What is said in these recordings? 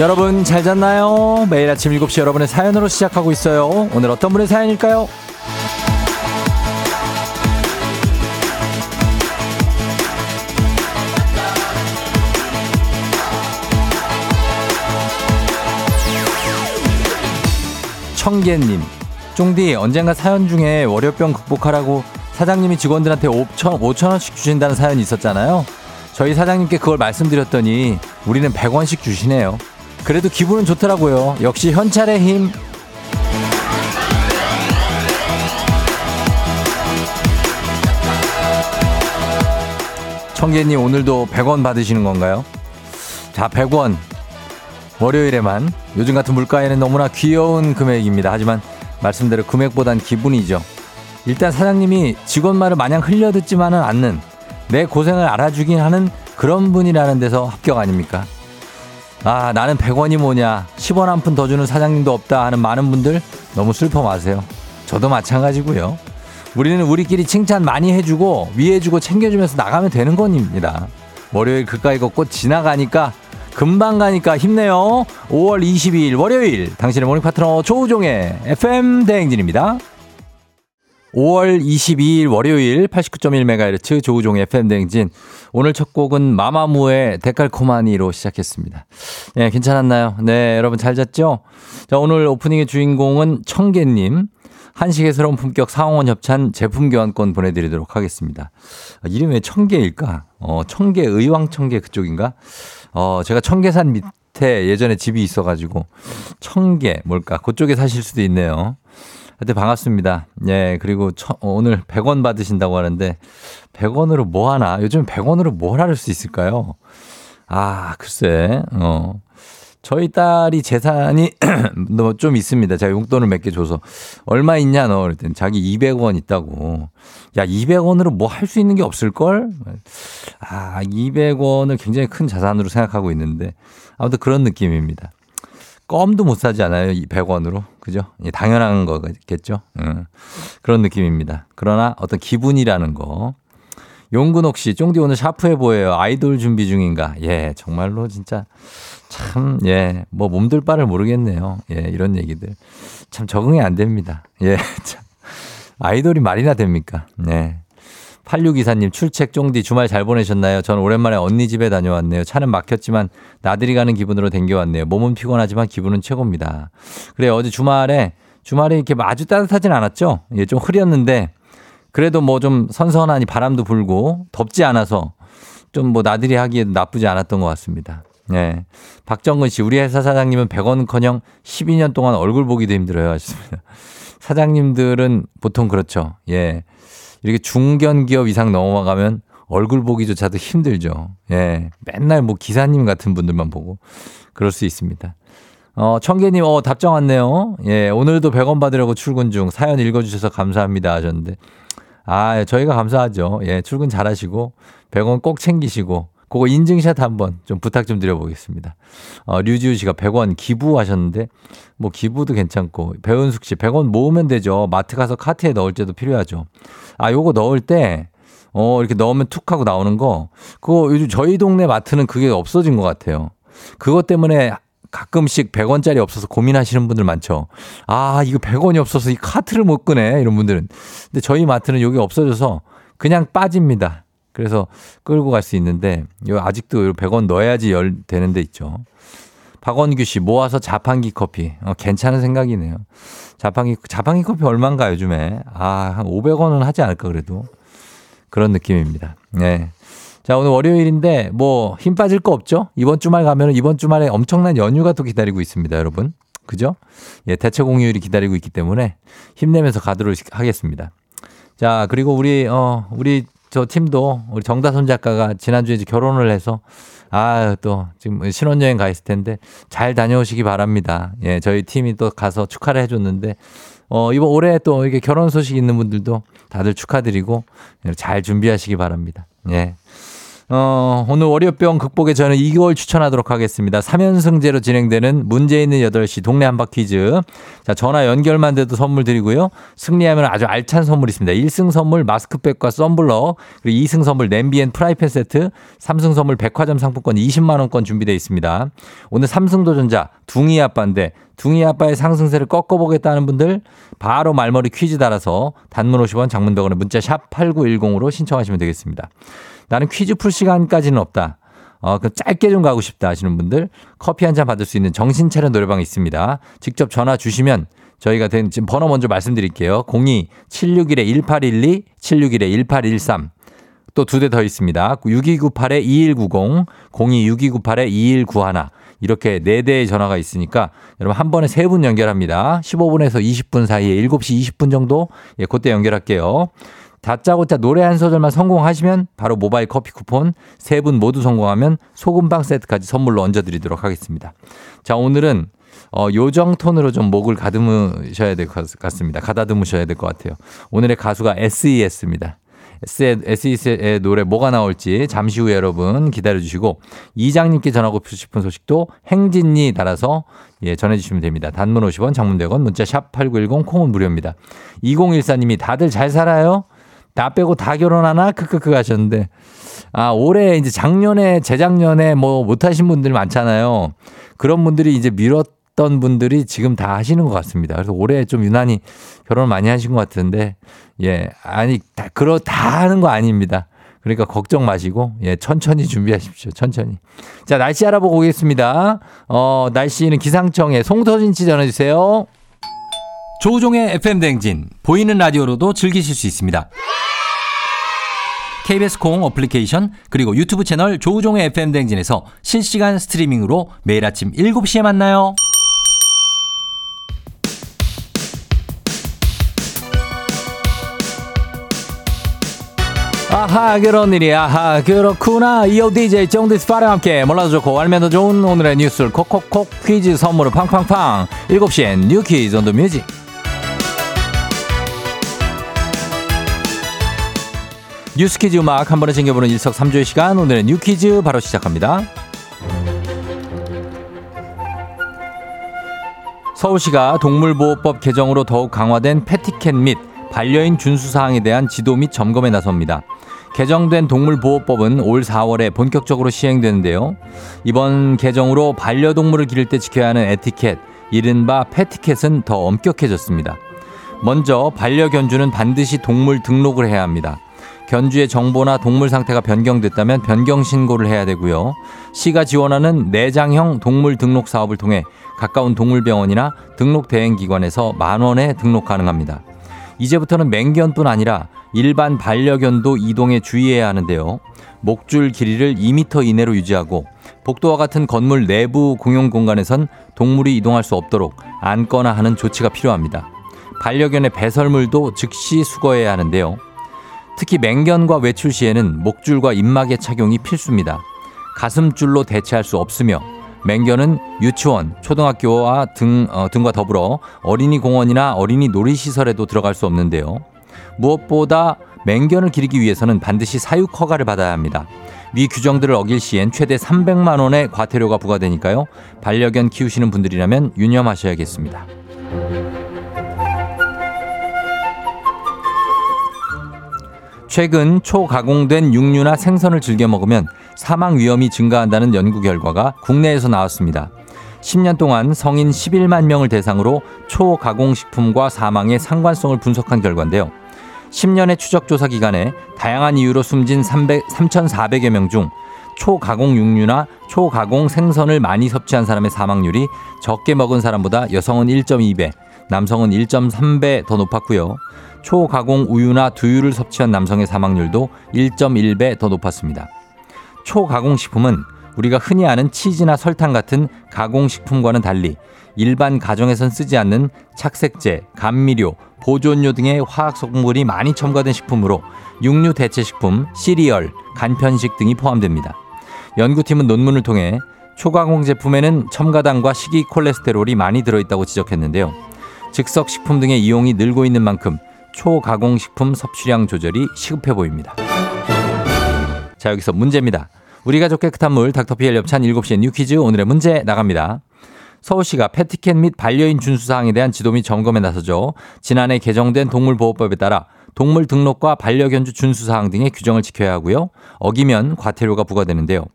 여러분 잘 잤나요? 매일 아침 7시 여러분의 사연으로 시작하고 있어요. 오늘 어떤 분의 사연일까요? 청계님, 쫑디 언젠가 사연 중에 월요병 극복하라고 사장님이 직원들한테 5천, 5천 원씩 주신다는 사연이 있었잖아요. 저희 사장님께 그걸 말씀드렸더니 우리는 100원씩 주시네요. 그래도 기분은 좋더라고요. 역시 현찰의 힘. 청계님 오늘도 100원 받으시는 건가요? 자, 100원. 월요일에만 요즘 같은 물가에는 너무나 귀여운 금액입니다. 하지만 말씀대로 금액보단 기분이죠. 일단 사장님이 직원 말을 마냥 흘려듣지만은 않는 내 고생을 알아주긴 하는 그런 분이라는 데서 합격 아닙니까? 아, 나는 100원이 뭐냐. 10원 한 푼 더 주는 사장님도 없다 하는 많은 분들 너무 슬퍼 마세요. 저도 마찬가지고요. 우리는 우리끼리 칭찬 많이 해주고 위해주고 챙겨주면서 나가면 되는 겁니다. 월요일 그까이 걷고 지나가니까 금방 가니까 힘내요. 5월 22일 월요일 당신의 morning 파트너 조우종의 FM 대행진입니다. 5월 22일 월요일 89.1MHz 조우종의 FM 대행진. 오늘 첫 곡은 마마무의 데칼코마니로 시작했습니다. 네, 괜찮았나요? 네, 여러분 잘 잤죠? 자, 오늘 오프닝의 주인공은 청계님. 한식의 새로운 품격 상원 협찬 제품 교환권 보내드리도록 하겠습니다. 아, 이름이 왜 청계일까? 어, 청계, 의왕청계 그쪽인가? 어, 제가 청계산 밑에 예전에 집이 있어가지고 청계 뭘까? 그쪽에 사실 수도 있네요. 하여튼 반갑습니다. 예, 그리고 처, 오늘 100원 받으신다고 하는데 100원으로 뭐 하나? 요즘 100원으로 뭘 할 수 있을까요? 아, 글쎄, 어. 저희 딸이 재산이 좀 있습니다. 제가 용돈을 몇 개 줘서 얼마 있냐 너 그랬더니 자기 200원 있다고. 야 200원으로 뭐 할 수 있는 게 없을 걸? 아 200원을 굉장히 큰 자산으로 생각하고 있는데 아무튼 그런 느낌입니다. 껌도 못 사지 않아요? 100원으로. 그죠? 당연한 거겠죠? 응. 그런 느낌입니다. 그러나 어떤 기분이라는 거. 용근옥 씨, 쫑디 오늘 샤프해 보여요. 아이돌 준비 중인가? 예, 정말로 진짜 참, 예, 뭐 몸둘 바를 모르겠네요. 예, 이런 얘기들. 참 적응이 안 됩니다. 예, 참. 아이돌이 말이나 됩니까? 네. 8624님 출첵 쫑디 주말 잘 보내셨나요? 전 오랜만에 언니 집에 다녀왔네요. 차는 막혔지만 나들이 가는 기분으로 댕겨왔네요. 몸은 피곤하지만 기분은 최고입니다. 그래 어제 주말에 주말에 이렇게 아주 따뜻하진 않았죠? 예, 좀 흐렸는데 그래도 뭐 좀 선선하니 바람도 불고 덥지 않아서 좀 뭐 나들이 하기에 나쁘지 않았던 것 같습니다. 예. 박정근 씨, 우리 회사 사장님은 100원 커녕 12년 동안 얼굴 보기도 힘들어요. 하셨습니다. 사장님들은 보통 그렇죠. 예. 이렇게 중견 기업 이상 넘어가면 얼굴 보기조차도 힘들죠. 예. 맨날 뭐 기사님 같은 분들만 보고 그럴 수 있습니다. 어, 청계님, 어, 답장 왔네요. 예, 오늘도 100원 받으려고 출근 중 사연 읽어주셔서 감사합니다 하셨는데. 아, 저희가 감사하죠. 예, 출근 잘 하시고, 100원 꼭 챙기시고, 그거 인증샷 한번 좀 부탁 좀 드려보겠습니다. 어, 류지우 씨가 100원 기부하셨는데, 뭐 기부도 괜찮고, 배은숙 씨 100원 모으면 되죠. 마트 가서 카트에 넣을 때도 필요하죠. 아, 요거 넣을 때, 어, 이렇게 넣으면 툭 하고 나오는 거, 그거 요즘 저희 동네 마트는 그게 없어진 것 같아요. 그것 때문에 가끔씩 100원짜리 없어서 고민하시는 분들 많죠. 아, 이거 100원이 없어서 이 카트를 못 끄네. 이런 분들은. 근데 저희 마트는 여기 없어져서 그냥 빠집니다. 그래서 끌고 갈 수 있는데, 요 아직도 100원 넣어야지 열 되는 데 있죠. 박원규 씨 모아서 자판기 커피. 어, 괜찮은 생각이네요. 자판기, 자판기 커피 얼마인가 요즘에? 아, 한 500원은 하지 않을까 그래도. 그런 느낌입니다. 네. 자, 오늘 월요일인데 뭐 힘 빠질 거 없죠? 이번 주말 가면은 이번 주말에 엄청난 연휴가 또 기다리고 있습니다, 여러분. 그죠? 예, 대체 공휴일이 기다리고 있기 때문에 힘내면서 가도록 하겠습니다. 자, 그리고 우리 어 우리 저 팀도 우리 정다선 작가가 지난주에 이제 결혼을 해서 아, 또 지금 신혼여행 가 있을 텐데 잘 다녀오시기 바랍니다. 예, 저희 팀이 또 가서 축하를 해줬는데 어, 이번 올해 또 이렇게 결혼 소식 있는 분들도 다들 축하드리고 잘 준비하시기 바랍니다. 예. 어, 오늘 월요병 극복에 저는 이 게임을 추천하도록 하겠습니다. 3연승제로 진행되는 문제 있는 8시 동네 한바 퀴즈. 자, 전화 연결만 돼도 선물 드리고요. 승리하면 아주 알찬 선물 있습니다. 1승 선물 마스크팩과 썬블럭, 그리고 2승 선물 냄비 and 프라이팬 세트, 3승 선물 백화점 상품권 20만원권 준비되어 있습니다. 오늘 3승 도전자, 둥이 아빠인데, 둥이 아빠의 상승세를 꺾어보겠다는 분들, 바로 말머리 퀴즈 달아서 단문 50원, 장문 100원에 문자 샵 8910으로 신청하시면 되겠습니다. 나는 퀴즈 풀 시간까지는 없다. 어, 그 짧게 좀 가고 싶다 하시는 분들 커피 한 잔 받을 수 있는 정신 차려 노래방 있습니다. 직접 전화 주시면 저희가 된 지금 번호 먼저 말씀드릴게요. 02-761-1812, 761-1813. 또 두 대 더 있습니다. 6298-2190, 02-6298-2191. 이렇게 네 대의 전화가 있으니까 여러분 한 번에 세 분 연결합니다. 15분에서 20분 사이에 7시 20분 정도 예, 그때 연결할게요. 다짜고짜 노래 한 소절만 성공하시면 바로 모바일 커피 쿠폰 세 분 모두 성공하면 소금빵 세트까지 선물로 얹어드리도록 하겠습니다. 자 오늘은 어, 요정 톤으로 좀 목을 가듬으셔야 될 것 같습니다. 가다듬으셔야 될 것 같아요. 오늘의 가수가 SES입니다. SES의 노래 뭐가 나올지 잠시 후에 여러분 기다려주시고 이장님께 전하고 싶은 소식도 행진이 달아서 예, 전해주시면 됩니다. 단문 50원, 장문 100원, 문자 샵 8910, 콩은 무료입니다. 2014님이 다들 잘 살아요? 나 빼고 다 결혼하나? 크크크 하셨는데. 아, 올해 이제 작년에, 재작년에 뭐 못하신 분들 많잖아요. 그런 분들이 이제 미뤘던 분들이 지금 다 하시는 것 같습니다. 그래서 올해 좀 유난히 결혼 많이 하신 것 같은데, 예, 아니, 다, 그러, 다 하는 거 아닙니다. 그러니까 걱정 마시고, 예, 천천히 준비하십시오. 천천히. 자, 날씨 알아보고 오겠습니다. 어, 날씨는 기상청에 송서진 씨 전해주세요. 조우종의 FM댕진, 보이는 라디오로도 즐기실 수 있습니다. KBS 콩 어플리케이션 그리고 유튜브 채널 조우종의 FM댕진에서 실시간 스트리밍으로 매일 아침 7시에 만나요. 아하 그런 일이 아하 그렇구나 이어 DJ 정디스 파랑 함께 몰라도 좋고 알면 더 좋은 오늘의 뉴스를 콕콕콕 퀴즈 선물을 팡팡팡 7시엔 New Quiz on the Music 뉴스 퀴즈 음악 한 번에 챙겨보는 일석삼조의 시간 오늘의 New Quiz 바로 시작합니다. 서울시가 동물보호법 개정으로 더욱 강화된 펫티켓 및 반려인 준수사항에 대한 지도 및 점검에 나섭니다. 개정된 동물보호법은 올 4월에 본격적으로 시행되는데요. 이번 개정으로 반려동물을 기를 때 지켜야 하는 에티켓, 이른바 패티켓은 더 엄격해졌습니다. 먼저 반려견주는 반드시 동물 등록을 해야 합니다. 견주의 정보나 동물 상태가 변경됐다면 변경 신고를 해야 되고요. 시가 지원하는 내장형 동물 등록 사업을 통해 가까운 동물병원이나 등록 대행 기관에서 만 원에 등록 가능합니다. 이제부터는 맹견뿐 아니라 일반 반려견도 이동에 주의해야 하는데요. 목줄 길이를 2m 이내로 유지하고 복도와 같은 건물 내부 공용 공간에선 동물이 이동할 수 없도록 안거나 하는 조치가 필요합니다. 반려견의 배설물도 즉시 수거해야 하는데요. 특히 맹견과 외출 시에는 목줄과 입막의 착용이 필수입니다. 가슴줄로 대체할 수 없으며 맹견은 유치원, 초등학교와 등, 어, 등과 더불어 어린이 공원이나 어린이 놀이시설에도 들어갈 수 없는데요. 무엇보다 맹견을 기르기 위해서는 반드시 사육 허가를 받아야 합니다. 위 규정들을 어길 시엔 최대 300만 원의 과태료가 부과되니까요. 반려견 키우시는 분들이라면 유념하셔야겠습니다. 최근 초가공된 육류나 생선을 즐겨 먹으면 사망 위험이 증가한다는 연구 결과가 국내에서 나왔습니다. 10년 동안 성인 11만 명을 대상으로 초가공식품과 사망의 상관성을 분석한 결과인데요. 10년의 추적 조사 기간에 다양한 이유로 숨진 300, 3,400여 명 중 초가공 육류나 초가공 생선을 많이 섭취한 사람의 사망률이 적게 먹은 사람보다 여성은 1.2배, 남성은 1.3배 더 높았고요. 초가공 우유나 두유를 섭취한 남성의 사망률도 1.1배 더 높았습니다. 초가공식품은 우리가 흔히 아는 치즈나 설탕 같은 가공식품과는 달리 일반 가정에선 쓰지 않는 착색제, 감미료, 보존료 등의 화학 성분이 많이 첨가된 식품으로 육류 대체 식품, 시리얼, 간편식 등이 포함됩니다. 연구팀은 논문을 통해 초가공 제품에는 첨가당과 식이 콜레스테롤이 많이 들어있다고 지적했는데요. 즉석 식품 등의 이용이 늘고 있는 만큼 초가공식품 섭취량 조절이 시급해 보입니다. 자, 여기서 문제입니다. 우리 가족 깨끗한 물 닥터피엘 협찬 7시에 New Quiz 오늘의 문제 나갑니다. 서울시가 펫티켓 및 반려인 준수사항에 대한 지도 및 점검에 나서죠. 지난해 개정된 동물보호법에 따라 동물 등록과 반려견주 준수사항 등의 규정을 지켜야 하고요. 어기면 과태료가 부과되는데요.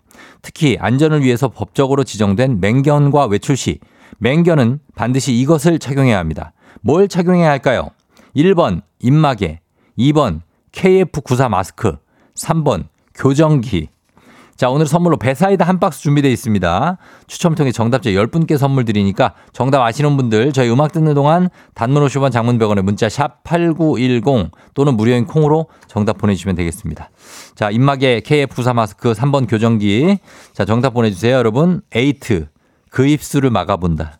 특히 안전을 위해서 법적으로 지정된 맹견과 외출 시 맹견은 반드시 이것을 착용해야 합니다. 뭘 착용해야 할까요? 1번 입마개, 2번 KF94 마스크, 3번 교정기, 자, 오늘 선물로 배사이다 한 박스 준비되어 있습니다. 추첨 통해 정답자 10분께 선물 드리니까 정답 아시는 분들 저희 음악 듣는 동안 단문 50원 장문 100원에 문자 샵 8910 또는 무료인 콩으로 정답 보내주시면 되겠습니다. 자, 입마개 KF94 마스크 3번 교정기. 자, 정답 보내주세요, 여러분. 에이트. 그 입술을 막아본다.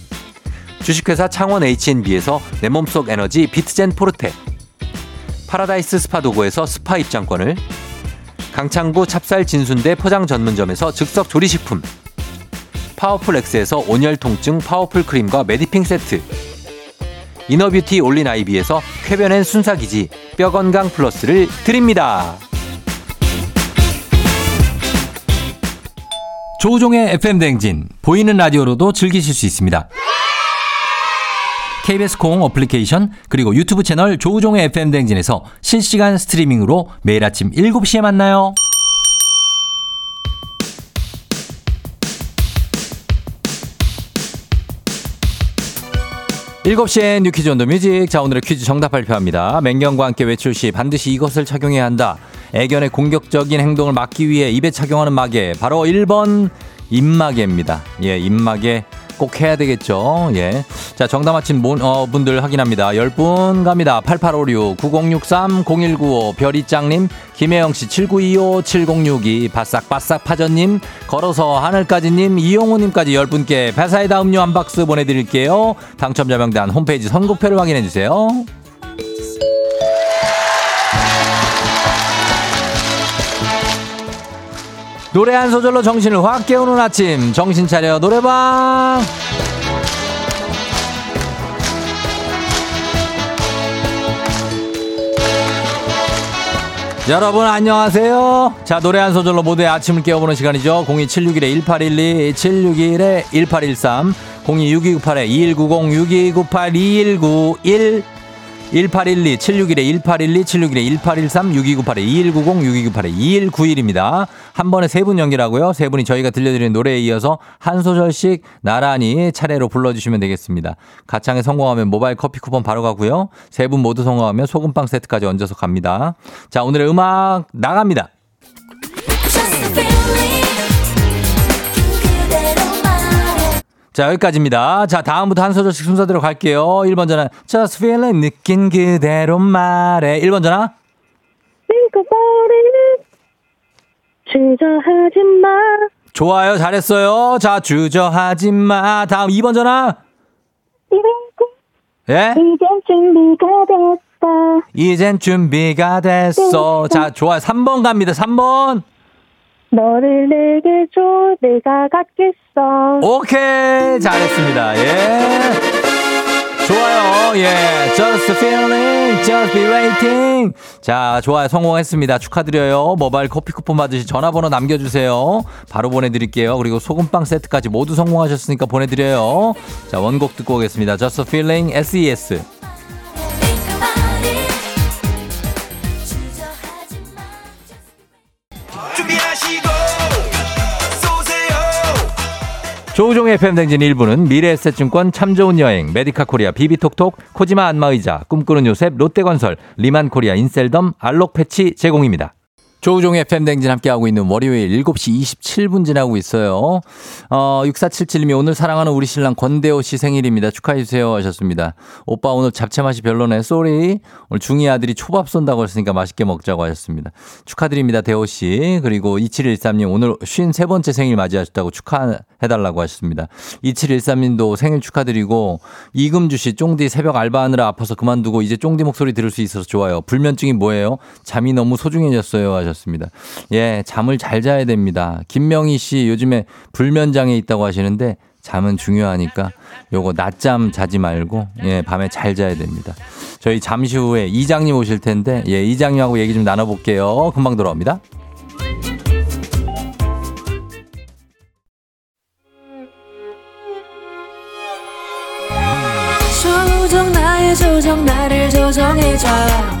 주식회사 창원 H&B에서 내 몸속 에너지 비트젠 포르테 파라다이스 스파 도고에서 스파 입장권을 강창구 찹쌀 진순대 포장 전문점에서 즉석 조리식품 파워풀 엑스에서 온열 통증 파워풀 크림과 메디핑 세트 inner beauty 올린 아이비에서 쾌변엔 순사기지 뼈건강 플러스를 드립니다. 조우종의 FM 댕진 보이는 라디오로도 즐기실 수 있습니다. KBS 콩 어플리케이션 그리고 유튜브 채널 조우종의 FM 댕진에서 실시간 스트리밍으로 매일 아침 7시에 만나요. 7시에 New Quiz on the Music. 자, 오늘의 퀴즈 정답 발표합니다. 맹견과 함께 외출 시 반드시 이것을 착용해야 한다. 애견의 공격적인 행동을 막기 위해 입에 착용하는 마개. 바로 1번 입마개입니다. 예, 입마개 꼭 해야 되겠죠. 예. 자, 정답 맞힌 어, 분들 확인합니다. 10분 갑니다. 8856, 9063, 0195, 별이짱님, 김혜영씨, 7925, 7062, 바싹바싹 파전님, 걸어서 하늘까지님, 이용우님까지 10분께 배사이다 음료 한 박스 보내드릴게요. 당첨자 명단 홈페이지 선곡표를 확인해주세요. 노래 한 소절로 정신을 확 깨우는 아침. 정신 차려 노래방. 여러분 안녕하세요. 자 노래 한 소절로 모두의 아침을 깨워보는 시간이죠. 02761-1812 761-1813 026298-2190 6298-2191 1812 761-1812 761-1813 6298-2190 6298 2191 입니다. 한 번에 세 분 연결하고요. 세 분이 저희가 들려드리는 노래에 이어서 한 소절씩 나란히 차례로 불러주시면 되겠습니다. 가창에 성공하면 모바일 커피 쿠폰 바로 가고요. 세 분 모두 성공하면 소금빵 세트까지 얹어서 갑니다. 자, 오늘의 음악 나갑니다. 자, 여기까지입니다. 자, 다음부터 한 소절씩 순서대로 갈게요. 1번 전화. Just feeling 느낀 그대로 말해. 1번 전화. Think about it. 주저하지 마. 좋아요. 잘했어요. 자, 주저하지 마. 다음 2번 전화. 예? 이제 준비가 됐다. 이젠 준비가 됐어. 자, 좋아요. 3번 갑니다. 3번. 너를 내게 줘, 내가 갖겠어. 오케이. 잘했습니다. 예. 좋아요. 예. Just feeling, just be waiting. 자, 좋아요. 성공했습니다. 축하드려요. 모바일 커피 쿠폰 받으시 전화번호 남겨주세요. 바로 보내드릴게요. 그리고 소금빵 세트까지 모두 성공하셨으니까 보내드려요. 자, 원곡 듣고 오겠습니다. Just feeling, SES. 조우종의 FM 댕진 1부는 미래에셋증권 참 좋은 여행, 메디카 코리아 비비톡톡, 코지마 안마의자, 꿈꾸는 요셉, 롯데건설, 리만 코리아 인셀덤, 알록 패치 제공입니다. 조우종의 FM 댕진 함께하고 있는 월요일 7시 27분 지나고 있어요. 어, 6477님이 오늘 사랑하는 우리 신랑 권대호 씨 생일입니다. 축하해주세요 하셨습니다. 오빠 오늘 잡채 맛이 별로네. Sorry. 오늘 중이 아들이 초밥 쏜다고 했으니까 맛있게 먹자고 하셨습니다. 축하드립니다. 대호 씨. 그리고 2713님 오늘 53번째 생일 맞이하셨다고 축하해달라고 하셨습니다. 2713님도 생일 축하드리고 이금주 씨 쫑디 새벽 알바하느라 아파서 그만두고 이제 쫑디 목소리 들을 수 있어서 좋아요. 불면증이 뭐예요? 잠이 너무 소중해졌어요 하셨습니다. 예, 잠을 잘 자야 됩니다. 김명희 씨 요즘에 불면장애 있다고 하시는데 잠은 중요하니까 요거 낮잠 자지 말고 예, 밤에 잘 자야 됩니다. 저희 잠시 후에 이장님 오실 텐데 예, 이장님하고 얘기 좀 나눠 볼게요. 금방 돌아옵니다. 조정 나를 조정해줘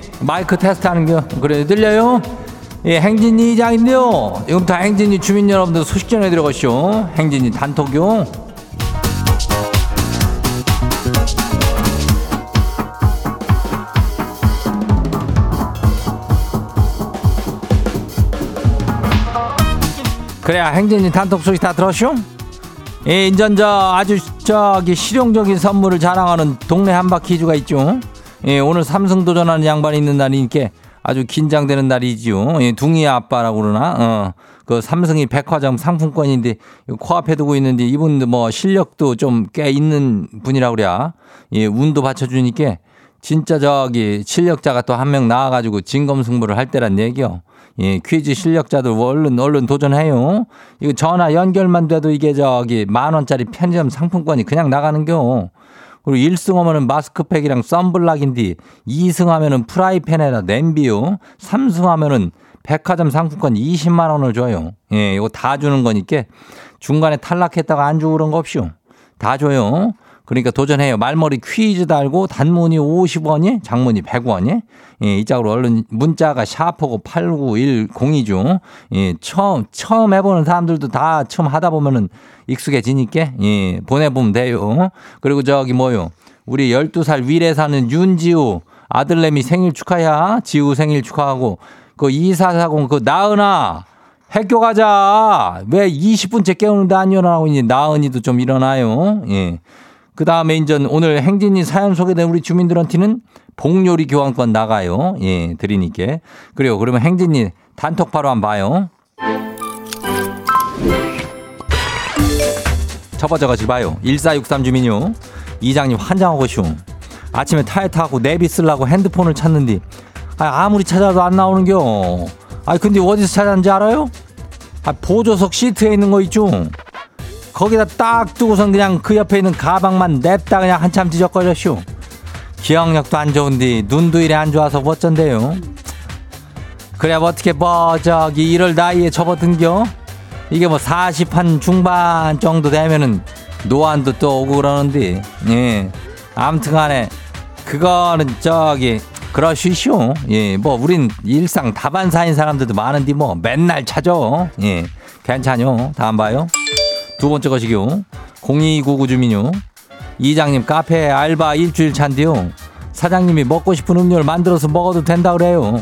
마이크 테스트 하는 거. 그래, 들려요? 예, 행진이 이장인데요. 지금부터 행진이 주민 여러분들 소식 전해드려 가시오. 행진이 단톡요. 그래야 행진이 단톡 소식 다 들었쇼? 예, 인전 저 아주 저기 실용적인 선물을 자랑하는 동네 한바퀴주가 있죠. 예, 오늘 삼성 도전하는 양반이 있는 날이니까 아주 긴장되는 날이지요. 예, 둥이 아빠라고 그러나, 어, 그 삼성이 백화점 상품권인데 코앞에 두고 있는데 이분 뭐 실력도 좀 꽤 있는 분이라고 그래야. 예, 운도 받쳐주니까 진짜 저기 실력자가 또 한 명 나와가지고 진검승부를 할 때란 얘기요. 예, 퀴즈 실력자들 얼른 얼른 도전해요. 이거 전화 연결만 돼도 이게 저기 만 원짜리 편의점 상품권이 그냥 나가는겨. 그리고 1승 하면은 마스크팩이랑 썬블락인데 2승 하면은 프라이팬에다 냄비요. 3승 하면은 백화점 상품권 20만 원을 줘요. 예, 이거 다 주는 거니까 중간에 탈락했다가 안 주고 그런 거 없쇼. 다 줘요. 그러니까 도전해요. 말머리 퀴즈 달고 단문이 50원이, 장문이 100원이. 예, 이 짝으로 얼른 문자가 샤프고 89102죠. 예, 처음 처음 해보는 사람들도 다 처음 하다 보면은 익숙해지니까 예, 보내보면 돼요. 그리고 저기 뭐요. 우리 12살 위례 사는 윤지우 아들내미 생일 축하야. 지우 생일 축하하고 그 2440 그 나은아 학교 가자. 왜 20분째 깨우는데 안 일어나고 있니? 나은이도 좀 일어나요. 예. 그 다음에 인전 오늘 행진이 사연 소개된 우리 주민들한테는 복요리 교환권 나가요. 예, 드리니까. 그리고 그러면 행진이 단톡 바로 한번 봐요. 것이 봐요. 1463 주민요. 이장님 환장하고 쉬 아침에 타에 타고 내비 쓰려고 핸드폰을 찾는데 아, 아무리 찾아도 안 나오는겨. 아 근데 어디서 찾았는지 알아요? 아, 보조석 시트에 있는 거 있죠? 거기다 딱 두고선 그냥 그 옆에 있는 가방만 냅다 그냥 한참 뒤적거렸쇼. 기억력도 안 좋은데 눈도 이래 안 좋아서 어쩐데요. 그래 뭐 어떻게 뭐 저기 이럴 나이에 접어든겨? 이게 뭐 40한 중반 정도 되면은 노안도 또 오고 그러는데 예 아무튼 간에 그거는 저기 그러시쇼 예뭐 우린 일상 다반사인 사람들도 많은데 뭐 맨날 찾아 예 괜찮요 다음 봐요 두 번째 것이요 0299 주민요 이장님 카페 알바 일주일 차인데요 사장님이 먹고 싶은 음료를 만들어서 먹어도 된다 그래요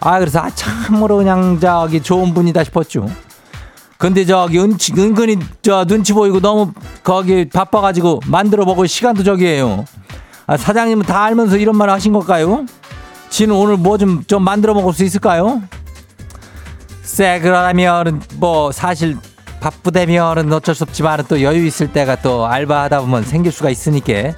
아, 그래서 아, 참으로 그냥 저기 좋은 분이다 싶었죠. 근데 저기 은치, 은근히 저 눈치 보이고 너무 거기 바빠가지고 만들어 먹을 시간도 저기에요. 아, 사장님은 다 알면서 이런 말 하신 걸까요? 지는 오늘 뭐좀좀 만들어 먹을 수 있을까요? 쎄 그러면 뭐 사실 바쁘다면은 어쩔 수 없지만 또 여유 있을 때가 또 알바하다 보면 생길 수가 있으니까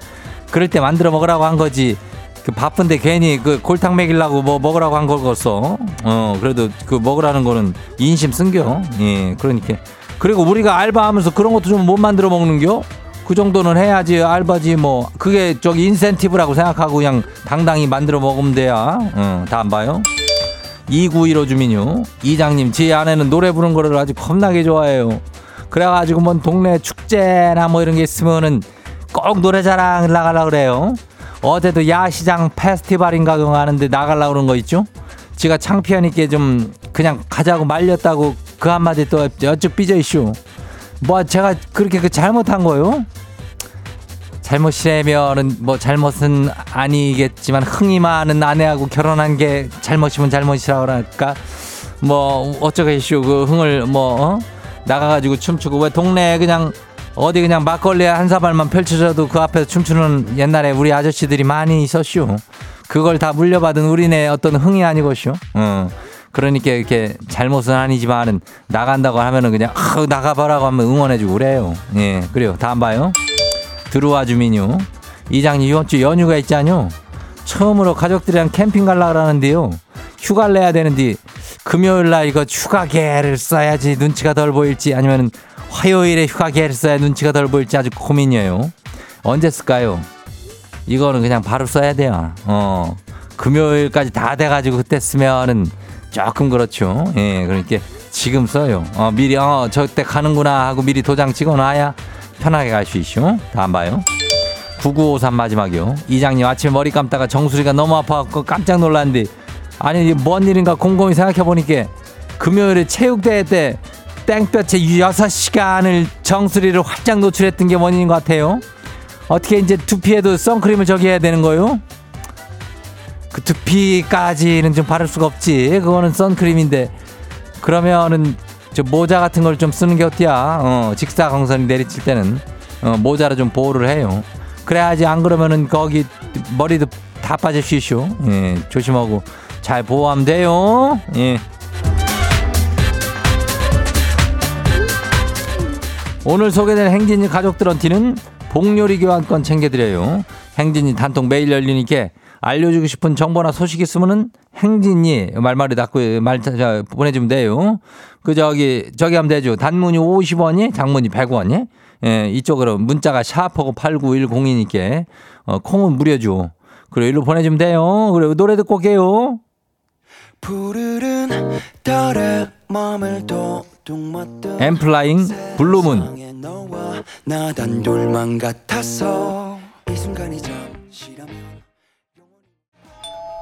그럴 때 만들어 먹으라고 한 거지. 그 바쁜데 괜히 그 골탕 먹이려고 뭐 먹으라고 한 거겠어. 어 그래도 그 먹으라는 거는 인심 쓴겨. 예 그러니까 그리고 우리가 알바하면서 그런 것도 좀 못 만들어 먹는겨. 그 정도는 해야지 알바지 뭐 그게 저기 인센티브라고 생각하고 그냥 당당히 만들어 먹으면 돼야. 어 다 안 봐요. 2915 주민요. 이장님, 제 아내는 노래 부르는 거를 아주 겁나게 좋아해요. 그래가지고 뭔 동네 축제나 뭐 이런 게 있으면은 꼭 노래자랑을 나가려고 그래요. 어제도 야시장 페스티벌인가 그거 하는데 나가려고 그런 거 있죠? 지가 창피하니까 좀 그냥 가자고 말렸다고 그 한마디 또 여쭈 삐져 있슈. 뭐 제가 그렇게 그 잘못한 거요? 잘못이라면은 뭐 잘못은 아니겠지만 흥이 많은 아내하고 결혼한 게 잘못이면 잘못이라고 할까 뭐 어쩌겠슈 그 흥을 뭐 어? 나가가지고 춤추고 왜 동네에 그냥 어디 그냥 막걸리에 한 사발만 펼쳐져도 그 앞에서 춤추는 옛날에 우리 아저씨들이 많이 있었슈. 그걸 다 물려받은 우리네 어떤 흥이 아니고슈. 어. 그러니까 이렇게 잘못은 아니지만은 나간다고 하면은 그냥 아, 나가봐라고 하면 응원해주고 그래요. 예 그래요. 다음 봐요 들어와 주민요. 이장님 이번 주 연휴가 있잖요. 처음으로 가족들이랑 캠핑 갈라 그러는데요. 휴가를 내야 되는데 금요일 날 이거 휴가계를 써야지 눈치가 덜 보일지 아니면 화요일에 휴가계를 써야 눈치가 덜 보일지 아주 고민이에요. 언제 쓸까요? 이거는 그냥 바로 써야 돼요. 어. 금요일까지 다 돼가지고 그때 쓰면은 조금 그렇죠. 예, 그러니까 지금 써요. 어, 미리, 어, 저때 가는구나 하고 미리 도장 찍어 놔야 편하게 갈 수 있쇼. 다음 봐요. 9953 마지막이요. 이장님 아침에 머리 감다가 정수리가 너무 아파갖고 깜짝 놀랐는데 아니 뭔 일인가 곰곰이 생각해보니까 금요일에 체육대회 때 땡볕에 6시간을 정수리를 활짝 노출했던 게 원인인 것 같아요. 어떻게 이제 두피에도 선크림을 저기 해야 되는 거요? 그 두피까지는 좀 바를 수가 없지. 그거는 선크림인데 그러면은 저 모자 같은 걸 좀 쓰는 게 어때야? 어, 직사광선이 내리칠 때는 어, 모자를 좀 보호를 해요. 그래야지 안 그러면은 거기 머리도 다 빠질 수 있쇼. 예, 조심하고 잘 보호하면 돼요. 예. 오늘 소개된 행진이 가족들한테는 복요리 교환권 챙겨드려요. 행진이 단통 매일 열리니까 알려주고 싶은 정보나 소식 있으면은 행진이 말말이 닫고 말 자, 보내주면 돼요. 그 저기 저기 하면 되죠. 단문이 50원이, 장문이 100원이. 예, 이쪽으로 문자가 샤프고 8910이니까 어, 콩은 무료죠. 그리고 일로 보내주면 돼요. 그리고 노래 듣고 올게요. 푸르른 달에 맘을 엠플라잉 Blue Moon. 세상에 너와 나 단둘만 같아서 이 순간이 잠시라면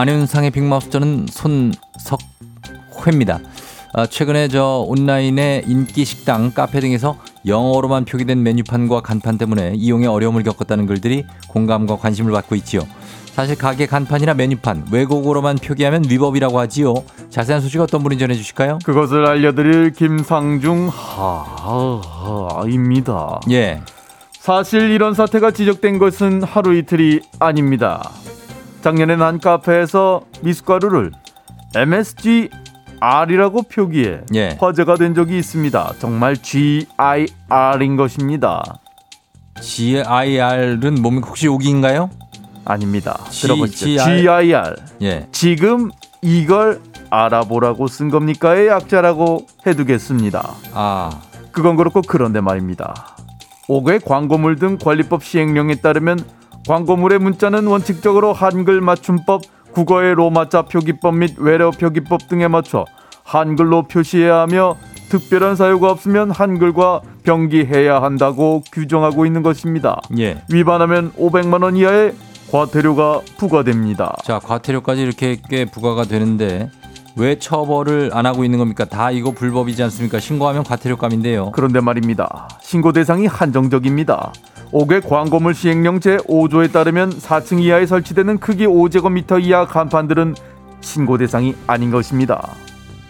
안윤상의 빅마우스 저는 손석회입니다. 아, 최근에 저 온라인의 인기 식당, 카페 등에서 영어로만 표기된 메뉴판과 간판 때문에 이용에 어려움을 겪었다는 글들이 공감과 관심을 받고 있지요. 사실 가게 간판이나 메뉴판 외국어로만 표기하면 위법이라고 하지요. 자세한 소식 어떤 분이 전해 주실까요? 그것을 알려드릴 김상중 하하입니다. 예, 사실 이런 사태가 지적된 것은 하루 이틀이 아닙니다. 작년엔 한 카페에서 미숫가루를 MSG R이라고 표기해 예. 화제가 된 적이 있습니다. 정말 GIR인 것입니다. GIR은 뭡니까? 혹시 여기인가요? 아닙니다. G- 들어보시죠. GIR. 예, 지금 이걸 알아보라고 쓴 겁니까의 약자라고 해두겠습니다. 아, 그건 그렇고 그런데 말입니다. 5개 광고물 등 관리법 시행령에 따르면 광고물의 문자는 원칙적으로 한글 맞춤법 국어의 로마자 표기법 및 외래어 표기법 등에 맞춰 한글로 표시해야 하며 특별한 사유가 없으면 한글과 병기해야 한다고 규정하고 있는 것입니다. 예. 위반하면 500만 원 이하의 과태료가 부과됩니다. 자, 과태료까지 이렇게 꽤 부과가 되는데 왜 처벌을 안 하고 있는 겁니까? 다 이거 불법이지 않습니까? 신고하면 과태료감인데요. 그런데 말입니다. 신고 대상이 한정적입니다. 5개 광고물 시행령 제5조에 따르면 4층 이하에 설치되는 크기 5제곱미터 이하 간판들은 신고 대상이 아닌 것입니다.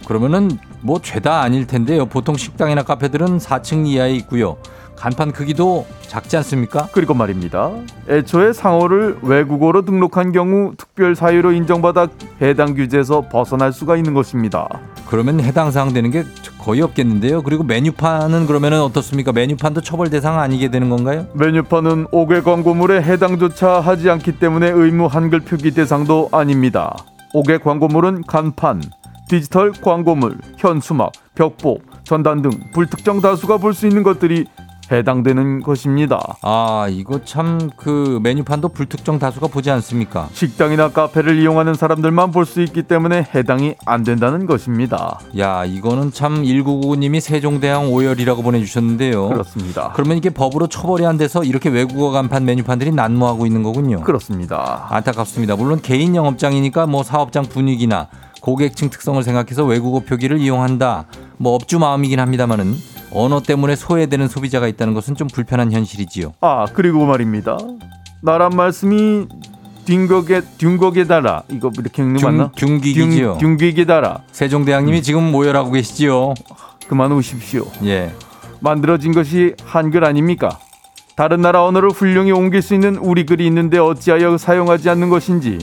그러면은 뭐 죄다 아닐 텐데요. 보통 식당이나 카페들은 4층 이하에 있고요. 간판 크기도 작지 않습니까? 그리고 말입니다. 애초에 상호를 외국어로 등록한 경우 특별 사유로 인정받아 해당 규제에서 벗어날 수가 있는 것입니다. 그러면 해당 사항 되는 게 거의 없겠는데요. 그리고 메뉴판은 그러면은 어떻습니까? 메뉴판도 처벌 대상 아니게 되는 건가요? 메뉴판은 5개 광고물에 해당조차 하지 않기 때문에 의무 한글 표기 대상도 아닙니다. 5개 광고물은 간판, 디지털 광고물, 현수막, 벽보, 전단 등 불특정 다수가 볼 수 있는 것들이 해당되는 것입니다. 아, 이거 참 그 메뉴판도 불특정 다수가 보지 않습니까? 식당이나 카페를 이용하는 사람들만 볼 수 있기 때문에 해당이 안 된다는 것입니다. 야, 이거는 참 1999님이 세종대왕 오열이라고 보내주셨는데요. 그렇습니다. 그러면 이게 법으로 처벌이 안 돼서 이렇게 외국어 간판 메뉴판들이 난무하고 있는 거군요. 그렇습니다. 안타깝습니다. 물론 개인 영업장이니까 뭐 사업장 분위기나 고객층 특성을 생각해서 외국어 표기를 이용한다. 뭐 업주 마음이긴 합니다만은 언어 때문에 소외되는 소비자가 있다는 것은 좀 불편한 현실이지요. 아 그리고 말입니다. 나란 말씀이 뒹거게 뒹거게 달아 이거 이렇게 읽는 거 맞나? 중, 중기기지요. 뒹- 뒹기게 달아 세종대왕님이 지금 모열하고 계시지요. 그만 오십시오. 예. 만들어진 것이 한글 아닙니까? 다른 나라 언어를 훌륭히 옮길 수 있는 우리 글이 있는데 어찌하여 사용하지 않는 것인지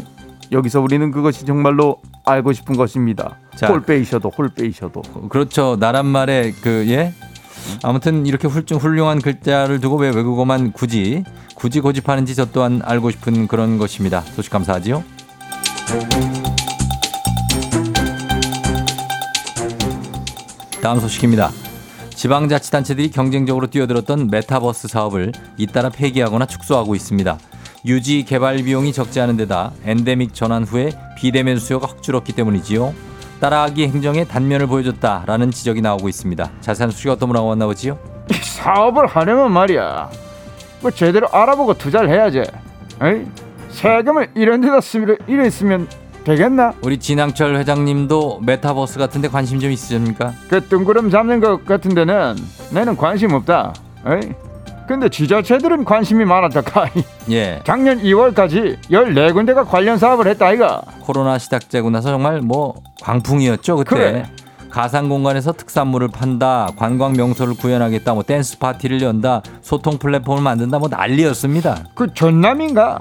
여기서 우리는 그것이 정말로 알고 싶은 것입니다. 자. 홀 빼이셔도 홀 빼이셔도 그렇죠. 나란 말에 그 예. 아무튼 이렇게 훌륭 훌륭한 글자를 두고 왜 외국어만 굳이 굳이 고집하는지 저 또한 알고 싶은 그런 것입니다. 소식 감사하지요. 다음 소식입니다. 지방자치단체들이 경쟁적으로 뛰어들었던 메타버스 사업을 잇따라 폐기하거나 축소하고 있습니다. 유지 개발 비용이 적지 않은 데다 엔데믹 전환 후에 비대면 수요가 확 줄었기 때문이지요. 따라하기 행정에 단면을 보여줬다라는 지적이 나오고 있습니다. 자세한 소식 어떤 분하고 만나보지요? 사업을 하려면 말이야 뭐 제대로 알아보고 투자를 해야지 에이? 세금을 이런 데다 쓰면 이래 쓰면 되겠나? 우리 진항철 회장님도 메타버스 같은 데 관심 좀 있으십니까? 그 뜬구름 잡는 것 같은 데는 나는 관심 없다 에이? 근데 지자체들은 관심이 많았다 카이 예. 작년 2월까지 14군데가 관련 사업을 했다 아이가 코로나 시작되고 나서 정말 뭐 광풍이었죠 그때. 그래. 가상 공간에서 특산물을 판다, 관광 명소를 구현하겠다, 뭐 댄스 파티를 연다, 소통 플랫폼을 만든다, 뭐 난리였습니다. 그 전남인가?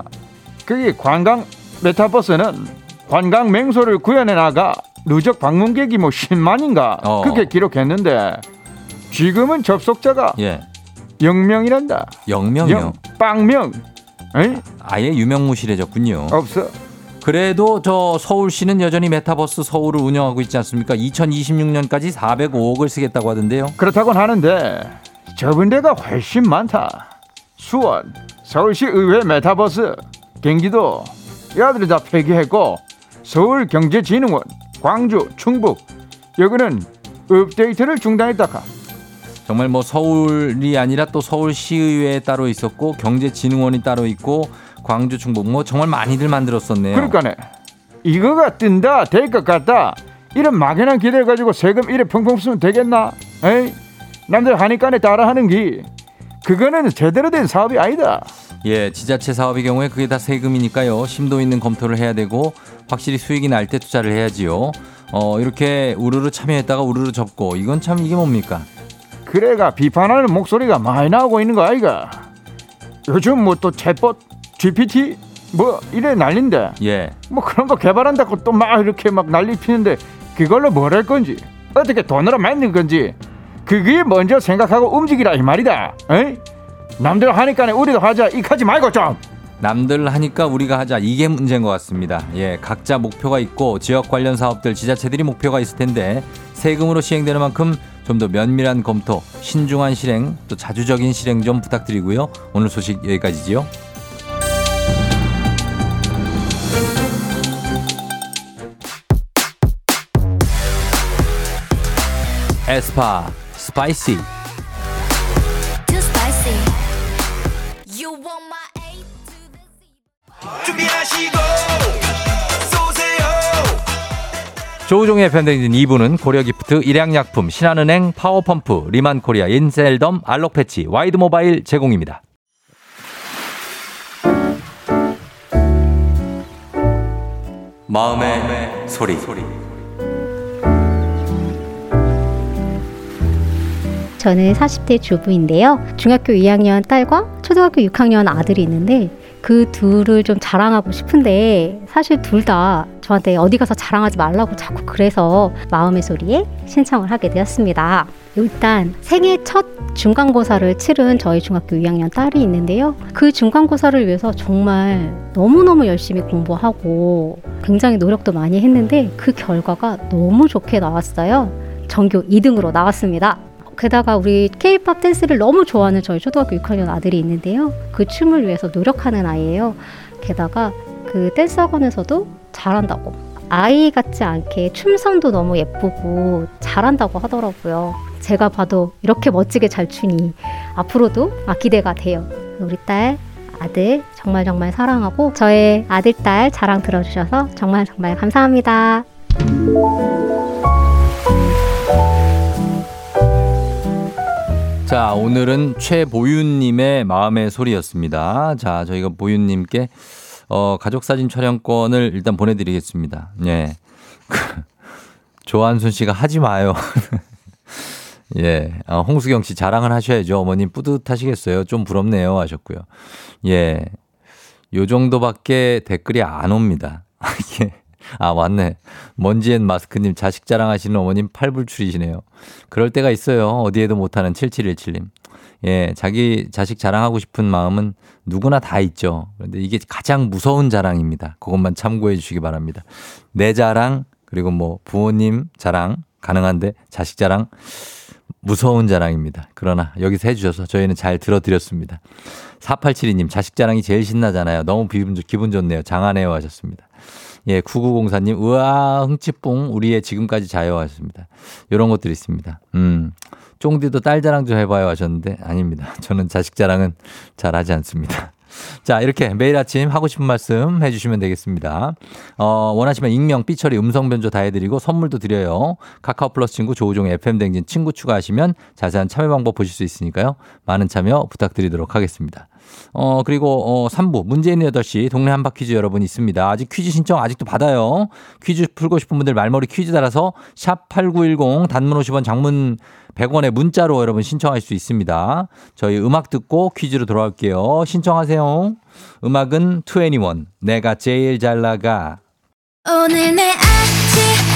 그게 관광 메타버스는 관광 명소를 구현해 나가 누적 방문객이 뭐 10만인가 어. 그렇게 기록했는데 지금은 접속자가 예. 0명이란다. 영명이요. 빵명. 에이? 아예 유명무실해졌군요. 없어. 그래도 저 서울시는 여전히 메타버스 서울을 운영하고 있지 않습니까? 2026년까지 405억을 쓰겠다고 하던데요. 그렇다곤 하는데 접은 데가 훨씬 많다. 수원, 서울시 의회 메타버스, 경기도 여기들이 다 폐기했고 서울경제진흥원, 광주, 충북 여기는 업데이트를 중단했다카. 정말 뭐 서울이 아니라 또 서울시의회에 따로 있었고 경제진흥원이 따로 있고 광주 충북 뭐 정말 많이들 만들었었네요. 그러니까네 이거가 뜬다 될 것 같다 이런 막연한 기대를 가지고 세금 이래 펑펑 쓰면 되겠나 에이 남들 하니까네 따라 하는 기 그거는 제대로 된 사업이 아니다 예, 지자체 사업의 경우에 그게 다 세금이니까요. 심도 있는 검토를 해야 되고 확실히 수익이 날 때 투자를 해야지요. 어, 이렇게 우르르 참여했다가 우르르 접고 이건 참 이게 뭡니까? 그래가 비판하는 목소리가 많이 나오고 있는 거 아이가? 요즘 뭐 또 챗봇 GPT 뭐 이래 난린데. 예. 뭐 그런 거 개발한다고 또 막 이렇게 막 난리 피는데 그걸로 뭘 할 건지 어떻게 돈으로 만든 건지 그게 먼저 생각하고 움직이라 이 말이다. 에이? 남들 하니까 우리도 하자. 이하지 말고 좀 남들 하니까 우리가 하자 이게 문제인 것 같습니다. 예, 각자 목표가 있고 지역 관련 사업들 지자체들이 목표가 있을 텐데 세금으로 시행되는 만큼 좀 더 면밀한 검토, 신중한 실행, 또 자주적인 실행 좀 부탁드리고요. 오늘 소식 여기까지지요. 에스파 Spicy 조우종의 팬데믹 2부는 고려기프트, 일양약품, 신한은행, 파워펌프, 리만코리아, 인셀덤, 알록패치, 와이드모바일 제공입니다. 마음의 소리. 저는 40대 주부인데요. 중학교 2학년 딸과 초등학교 6학년 아들이 있는데 그 둘을 좀 자랑하고 싶은데 사실 둘 다 저한테 어디 가서 자랑하지 말라고 자꾸 그래서 마음의 소리에 신청을 하게 되었습니다. 일단 생애 첫 중간고사를 치른 저희 중학교 2학년 딸이 있는데요. 그 중간고사를 위해서 정말 너무너무 열심히 공부하고 굉장히 노력도 많이 했는데 그 결과가 너무 좋게 나왔어요. 전교 2등으로 나왔습니다. 게다가 우리 케이팝 댄스를 너무 좋아하는 저희 초등학교 6학년 아들이 있는데요. 그 춤을 위해서 노력하는 아이예요. 게다가 그 댄스 학원에서도 잘한다고. 아이 같지 않게 춤선도 너무 예쁘고 잘한다고 하더라고요. 제가 봐도 이렇게 멋지게 잘 추니 앞으로도 아, 기대가 돼요. 우리 딸, 아들 정말 정말 사랑하고 저의 아들, 딸 자랑 들어주셔서 정말 정말 감사합니다. 자, 오늘은 최보윤님의 마음의 소리였습니다. 자, 저희가 보윤님께 어, 가족사진 촬영권을 일단 보내드리겠습니다. 예. 조한순 씨가 하지 마요. 예. 아, 홍수경 씨 자랑을 하셔야죠. 어머님 뿌듯하시겠어요. 좀 부럽네요. 하셨고요. 예. 요 정도밖에 댓글이 안 옵니다. 예. 아, 맞네. 먼지앤 마스크님 자식 자랑하시는 어머님 팔불출이시네요. 그럴 때가 있어요. 어디에도 못하는 7717님. 예, 자기 자식 자랑하고 싶은 마음은 누구나 다 있죠. 그런데 이게 가장 무서운 자랑입니다. 그것만 참고해 주시기 바랍니다. 내 자랑, 그리고 뭐 부모님 자랑 가능한데 자식 자랑 무서운 자랑입니다. 그러나 여기서 해주셔서 저희는 잘 들어드렸습니다. 4872님, 자식 자랑이 제일 신나잖아요. 너무 기분, 좋- 기분 좋네요. 장하네요 하셨습니다. 예, 9904님, 우와, 흥치뽕, 우리의 지금까지 자요 하셨습니다. 이런 것들이 있습니다. 음, 쫑디도 딸 자랑 좀 해봐요 하셨는데, 아닙니다. 저는 자식 자랑은 잘 하지 않습니다. 자, 이렇게 매일 아침 하고 싶은 말씀 해주시면 되겠습니다. 어, 원하시면 익명, 삐처리, 음성 변조 다 해드리고 선물도 드려요. 카카오 플러스 친구 조우종 FM 댕진 친구 추가하시면 자세한 참여 방법 보실 수 있으니까요. 많은 참여 부탁드리도록 하겠습니다. 어, 그리고, 어, 3부, 문제 있는 8시 동네 한바 퀴즈 여러분 있습니다. 아직 퀴즈 신청 아직도 받아요. 퀴즈 풀고 싶은 분들 말머리 퀴즈 달아서 샵 8910 단문 50원 장문 100원의 문자로 여러분 신청할 수 있습니다. 저희 음악 듣고 퀴즈로 돌아올게요. 신청하세요. 음악은 21. 내가 제일 잘 나가. 오늘 내 아침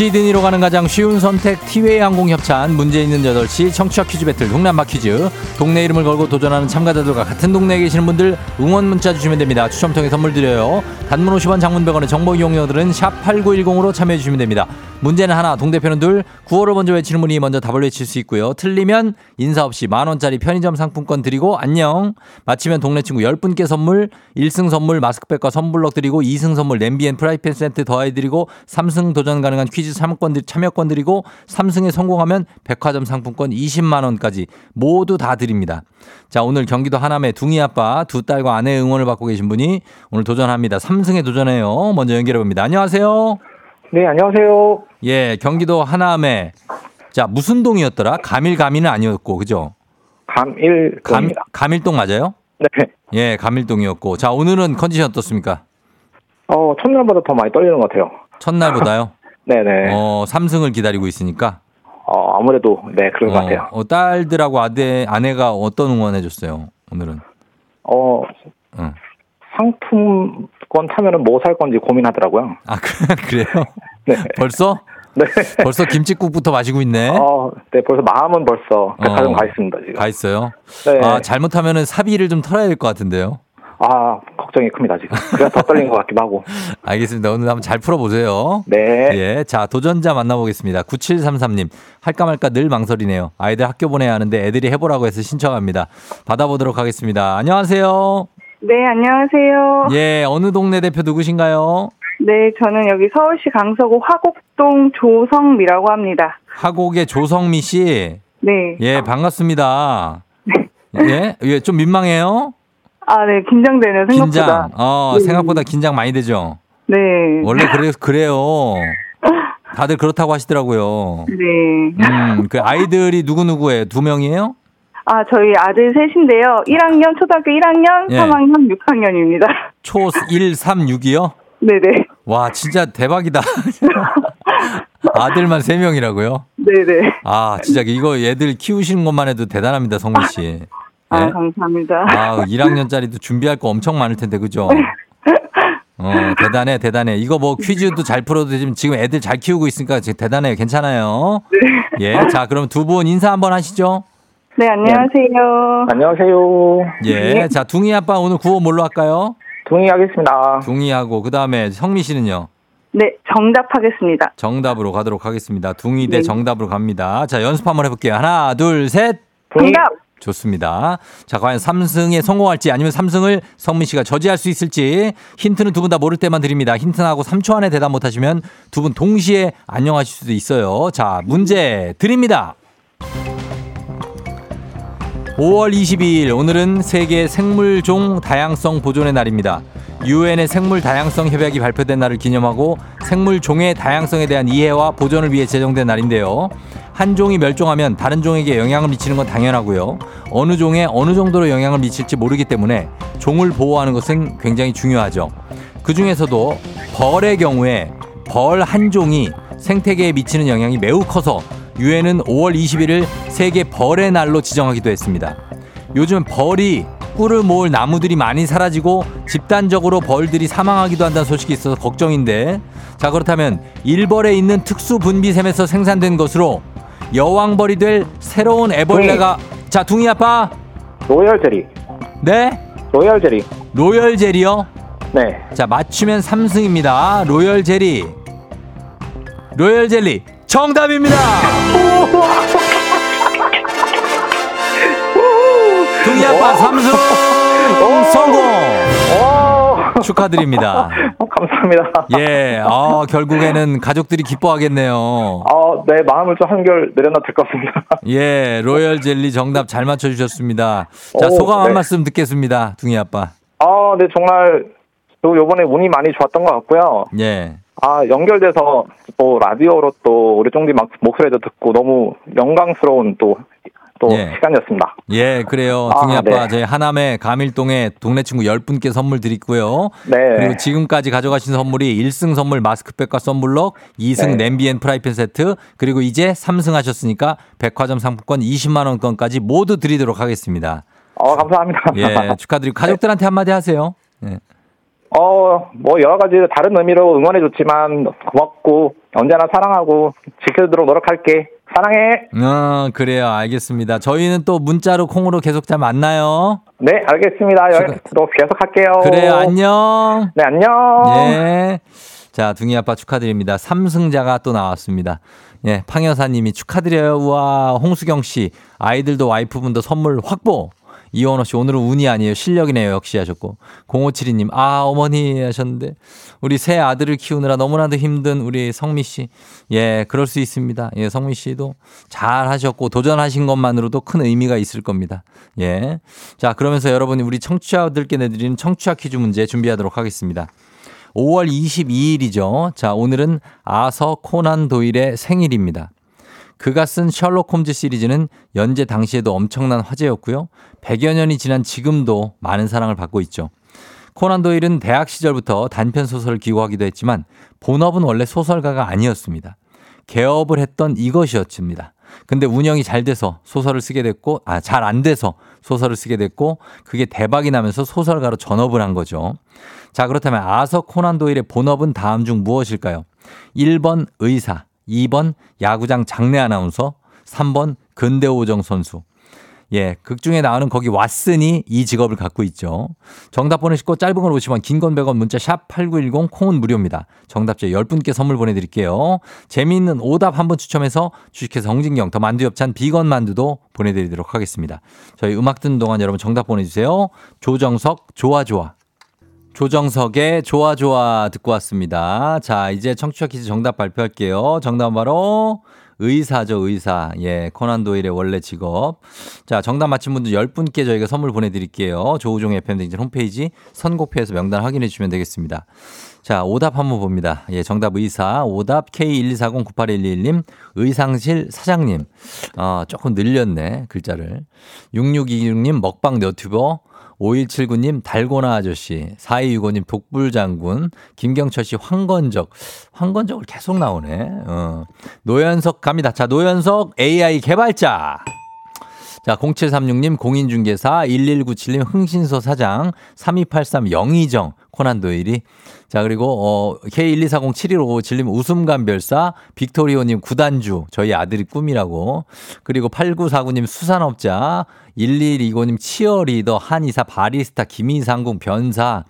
시드니로 가는 가장 쉬운 선택 티웨이 항공 협찬 문제 있는 8시 청취자 퀴즈 배틀 한바 퀴즈. 동네 이름을 걸고 도전하는 참가자들과 같은 동네에 계시는 분들 응원 문자 주시면 됩니다. 추첨 통해 선물 드려요. 단문 50원 장문 100원의 정보 이용료들은 샵 8910으로 참여해 주시면 됩니다. 문제는 하나 동대표는 둘. 구호를 먼저 외치는 분이 먼저 답을 외칠 수 있고요. 틀리면 인사 없이 만원짜리 편의점 상품권 드리고 안녕. 마치면 동네 친구 10분께 선물 1승 선물 마스크팩과 선블럭 드리고 2승 선물 냄비 and 프라이팬 세트 더해드리고 3승 도전 가능한 퀴즈 참여권, 드- 참여권 드리고 3승에 성공하면 백화점 상품권 20만 원까지 모두 다 드립니다. 자 오늘 경기도 하남의 둥이 아빠 두 딸과 아내의 응원을 받고 계신 분이 오늘 도전합니다. 3승에 도전해요. 먼저 연결해 봅니다. 안녕하세요. 네, 안녕하세요. 예, 경기도 하남에 자 무슨 동이었더라? 감일 감이는 아니었고 그죠? 감일 감 동입니다. 감일동 맞아요? 네. 예, 감일동이었고 자 오늘은 컨디션 어떻습니까? 어, 첫날보다 더 많이 떨리는 것 같아요. 첫날보다요? 네네. 어, 어, 삼승을 기다리고 있으니까. 아무래도, 네, 그런 것 같아요. 어, 딸들하고 아내, 아내가 어떤 응원해 줬어요, 오늘은? 어, 응. 상품권 타면은 뭐 살 건지 고민하더라고요. 아, 그- 그래요? 네. 벌써? 네. 벌써 김치국부터 마시고 있네? 어, 네, 벌써 마음은 벌써 백화점 어. 가 있습니다, 지금. 가 있어요? 네. 아, 잘못하면은 사비를 좀 털어야 될 것 같은데요? 아, 걱정이 큽니다, 지금. 그래서 더 떨리는 것 같기도 하고. 알겠습니다. 오늘 한번 잘 풀어보세요. 네. 예. 자, 도전자 만나보겠습니다. 9733님. 할까 말까 늘 망설이네요. 아이들 학교 보내야 하는데 애들이 해보라고 해서 신청합니다. 받아보도록 하겠습니다. 안녕하세요. 네, 안녕하세요. 예, 어느 동네 대표 누구신가요? 네, 저는 여기 서울시 강서구 화곡동 조성미라고 합니다. 하곡의 조성미 씨. 네. 예, 반갑습니다. 예, 예, 좀 민망해요? 아, 네, 긴장되는 생각보다. 긴장. 어, 네. 생각보다 긴장 많이 되죠? 네. 원래 그래, 그래요. 다들 그렇다고 하시더라고요. 네. 음, 그 아이들이 누구누구예요? 두 명이에요? 아, 저희 아들 셋인데요. 1학년, 초등학교 1학년, 예. 3학년, 6학년입니다. 초 1, 3, 6이요? 네네. 와, 진짜 대박이다. 아들만 세명이라고요 네네. 아, 진짜 이거 얘들 키우시는 것만 해도 대단합니다, 성미 씨. 아, 예? 감사합니다. 아, 1학년짜리도 준비할 거 엄청 많을 텐데, 그죠? 어, 대단해, 대단해. 이거 뭐 퀴즈도 잘 풀어도 되지만 지금 애들 잘 키우고 있으니까 지금 대단해요. 괜찮아요. 예. 자, 그럼 두 분 인사 한번 하시죠. 네, 안녕하세요. 안녕하세요. 예. 자, 둥이 아빠 오늘 구호 뭘로 할까요? 동의하겠습니다. 둥이 하고, 그 다음에 성미 씨는요? 네, 정답하겠습니다. 정답으로 가도록 하겠습니다. 둥이 대 네. 정답으로 갑니다. 자, 연습 한번 해볼게요. 하나, 둘, 셋. 정답! 좋습니다. 자, 과연 삼승에 성공할지 아니면 삼승을 성민 씨가 저지할 수 있을지 힌트는 두 분 다 모를 때만 드립니다. 힌트 나고 3초 안에 대답 못 하시면 두 분 동시에 안녕하실 수도 있어요. 자, 문제 드립니다. 5월 22일 오늘은 세계 생물종 다양성 보존의 날입니다. 유엔의 생물 다양성 협약이 발표된 날을 기념하고 생물종의 다양성에 대한 이해와 보존을 위해 제정된 날인데요. 한 종이 멸종하면 다른 종에게 영향을 미치는 건 당연하고요. 어느 종에 어느 정도로 영향을 미칠지 모르기 때문에 종을 보호하는 것은 굉장히 중요하죠. 그 중에서도 벌의 경우에 벌 한 종이 생태계에 미치는 영향이 매우 커서 유엔은 5월 21일 세계 벌의 날로 지정하기도 했습니다. 요즘 벌이 꿀을 모을 나무들이 많이 사라지고 집단적으로 벌들이 사망하기도 한다는 소식이 있어서 걱정인데 자 그렇다면 일벌에 있는 특수 분비샘에서 생산된 것으로 여왕벌이 될 새로운 애벌레가 자 둥이 아빠. 로열 제리. 네? 로열 제리. 로열 젤이요? 네. 자 맞추면 3승입니다. 로열 젤리. 로열 젤리. 정답입니다. 둥이 아빠 3승. 성공. 오, 축하드립니다 어, 감사합니다. 예, 아, 결국에는 가족들이 기뻐하겠네요. 어, 네, 마음을 좀 한결 내려놔도 될것 같습니다. 예, 로열 젤리 정답 잘 맞춰주셨습니다. 자, 오, 소감 한 네. 말씀 듣겠습니다. 둥이 아빠. 아, 네, 정말, 또 요번에 운이 많이 좋았던 것 같고요. 예. 아, 연결돼서 또 라디오로 또 우리 쫑디 막 목소리도 듣고 너무 영광스러운 또, 또 예. 시간이었습니다. 예, 그래요. 아, 둥이 아빠, 네. 저희 하남의 감일동에 동네 친구 10분께 선물 드리고요. 네. 그리고 지금까지 가져가신 선물이 1승 선물 마스크팩과 썬블럭, 2승 네. 냄비 and 프라이팬 세트, 그리고 이제 3승 하셨으니까 백화점 상품권 20만 원권까지 모두 드리도록 하겠습니다. 어, 감사합니다. 예, 축하드리고 가족들한테 한마디 하세요. 예. 어, 뭐 여러 가지 다른 의미로 응원해줬지만 고맙고 언제나 사랑하고 지켜주도록 노력할게. 사랑해. 어, 그래요. 알겠습니다. 저희는 또 문자로 콩으로 계속 잘 만나요. 네, 알겠습니다. 여- 또 계속 할게요. 그래요. 안녕. 네, 안녕. 예. 자, 둥이 아빠 축하드립니다. 삼승자가 또 나왔습니다. 예, 팡여사님이 축하드려요. 우와, 홍수경 씨. 아이들도 와이프분도 선물 확보. 이원호 씨, 오늘은 운이 아니에요. 실력이네요. 역시 하셨고. 0572님, 아, 어머니 하셨는데. 우리 새 아들을 키우느라 너무나도 힘든 우리 성미 씨. 예, 그럴 수 있습니다. 예, 성미 씨도 잘 하셨고, 도전하신 것만으로도 큰 의미가 있을 겁니다. 예. 자, 그러면서 여러분이 우리 청취자들께 내드리는 청취자 퀴즈 문제 준비하도록 하겠습니다. 5월 22일이죠. 자, 오늘은 아서 코난 도일의 생일입니다. 그가 쓴 셜록 홈즈 시리즈는 연재 당시에도 엄청난 화제였고요. 100여 년이 지난 지금도 많은 사랑을 받고 있죠. 코난 도일은 대학 시절부터 단편 소설을 기고하기도 했지만 본업은 원래 소설가가 아니었습니다. 개업을 했던 이것이었습니다. 근데 운영이 잘 돼서 소설을 쓰게 됐고, 아, 잘 안 돼서 소설을 쓰게 됐고, 그게 대박이 나면서 소설가로 전업을 한 거죠. 자, 그렇다면 아서 코난 도일의 본업은 다음 중 무엇일까요? 1번 의사, 2번 야구장 장내 아나운서, 3번 근대오정 선수. 예, 극 중에 나오는 거기 왓슨이 이 직업을 갖고 있죠. 정답 보내시고 짧은 걸 오시면 긴건 100원 문자 샵 8910 콩은 무료입니다. 정답자 10분께 선물 보내드릴게요. 재미있는 오답 한 번 추첨해서 주식회사 홍진경 더 만두 엽찬 비건 만두도 보내드리도록 하겠습니다. 저희 음악 듣는 동안 여러분 정답 보내주세요. 조정석 좋아 좋아. 조정석의 좋아 좋아 듣고 왔습니다. 자, 이제 청취자 퀴즈 정답 발표할게요. 정답 바로 의사죠, 의사. 예, 코난 도일의 원래 직업. 자, 정답 맞힌 분들 10분께 저희가 선물 보내드릴게요. 조우종 FM등진 홈페이지 선곡표에서 명단 확인해 주시면 되겠습니다. 자, 오답 한번 봅니다. 예, 정답 의사. 오답 K124098111님, 의상실 사장님. 어, 조금 늘렸네, 글자를. 6626님, 먹방 너튜버. 5179님 달고나 아저씨, 4265님 독불장군, 김경철 씨 황건적. 황건적을 계속 나오네. 어. 노현석 갑니다. 자, 노현석 AI 개발자. 자, 0736님 공인중개사, 1197님 흥신소 사장, 3283 영희정, 코난 도일이. 자, 그리고 어 K124071557님 웃음감별사, 빅토리오님 구단주, 저희 아들이 꿈이라고. 그리고 8949님 수산업자, 1125님 치어리더, 한의사, 바리스타, 김이상궁 변사.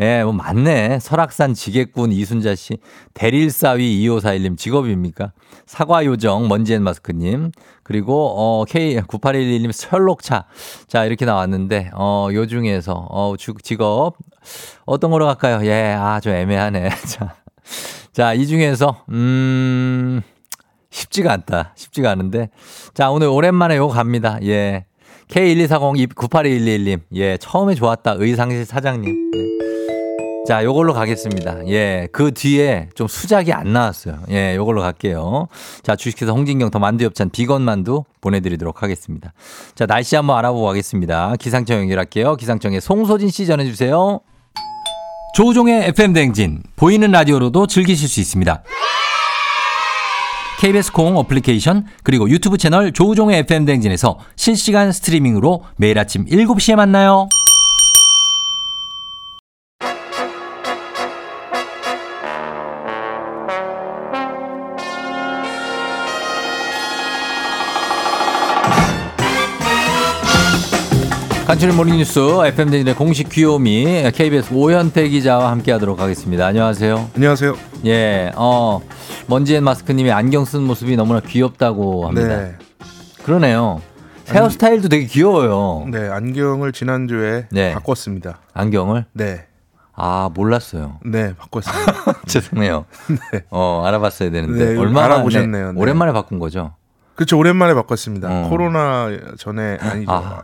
예, 뭐 맞네. 설악산 지게꾼 이순자 씨, 대릴사위 2541님 직업입니까? 사과 요정 먼지앤 마스크님, 그리고 어 K9811님 설록차. 자, 이렇게 나왔는데 어요 중에서 어 주- 직업 어떤 거로 갈까요? 예, 아, 좀 애매하네. 자. 자, 이 중에서 음 쉽지가 않다. 쉽지가 않은데. 자, 오늘 오랜만에 요거 갑니다. 예. K12402 9811님. 예, 처음에 좋았다. 의상실 사장님. 예. 자, 요걸로 가겠습니다. 예, 그 뒤에 좀 수작이 안 나왔어요. 예, 요걸로 갈게요. 자, 주식회사 홍진경 더 만두 엽찬 비건 만두 보내드리도록 하겠습니다. 자, 날씨 한번 알아보고 가겠습니다. 기상청 연결할게요. 기상청에 송소진 씨 전해주세요. 조우종의 FM 댕진 보이는 라디오로도 즐기실 수 있습니다. KBS 콩 어플리케이션 그리고 유튜브 채널 조우종의 FM 댕진에서 실시간 스트리밍으로 매일 아침 7시에 만나요. 간추린 모닝뉴스 FM 댕진의 공식 귀요미 KBS 오현태 기자와 함께하도록 하겠습니다. 안녕하세요. 안녕하세요. 예, 어 먼지앤 마스크님이 안경 쓴 모습이 너무나 귀엽다고 합니다. 네. 그러네요. 헤어스타일도 되게 귀여워요. 네, 안경을 지난주에 네. 바꿨습니다. 안경을? 네. 아 몰랐어요. 네, 바꿨습니다. 죄송해요. 어 알아봤어야 되는데 네, 얼마나 알아보셨네요. 네. 오랜만에 바꾼 거죠? 그렇죠. 오랜만에 바꿨습니다. 어. 코로나 전에 아니죠. 아.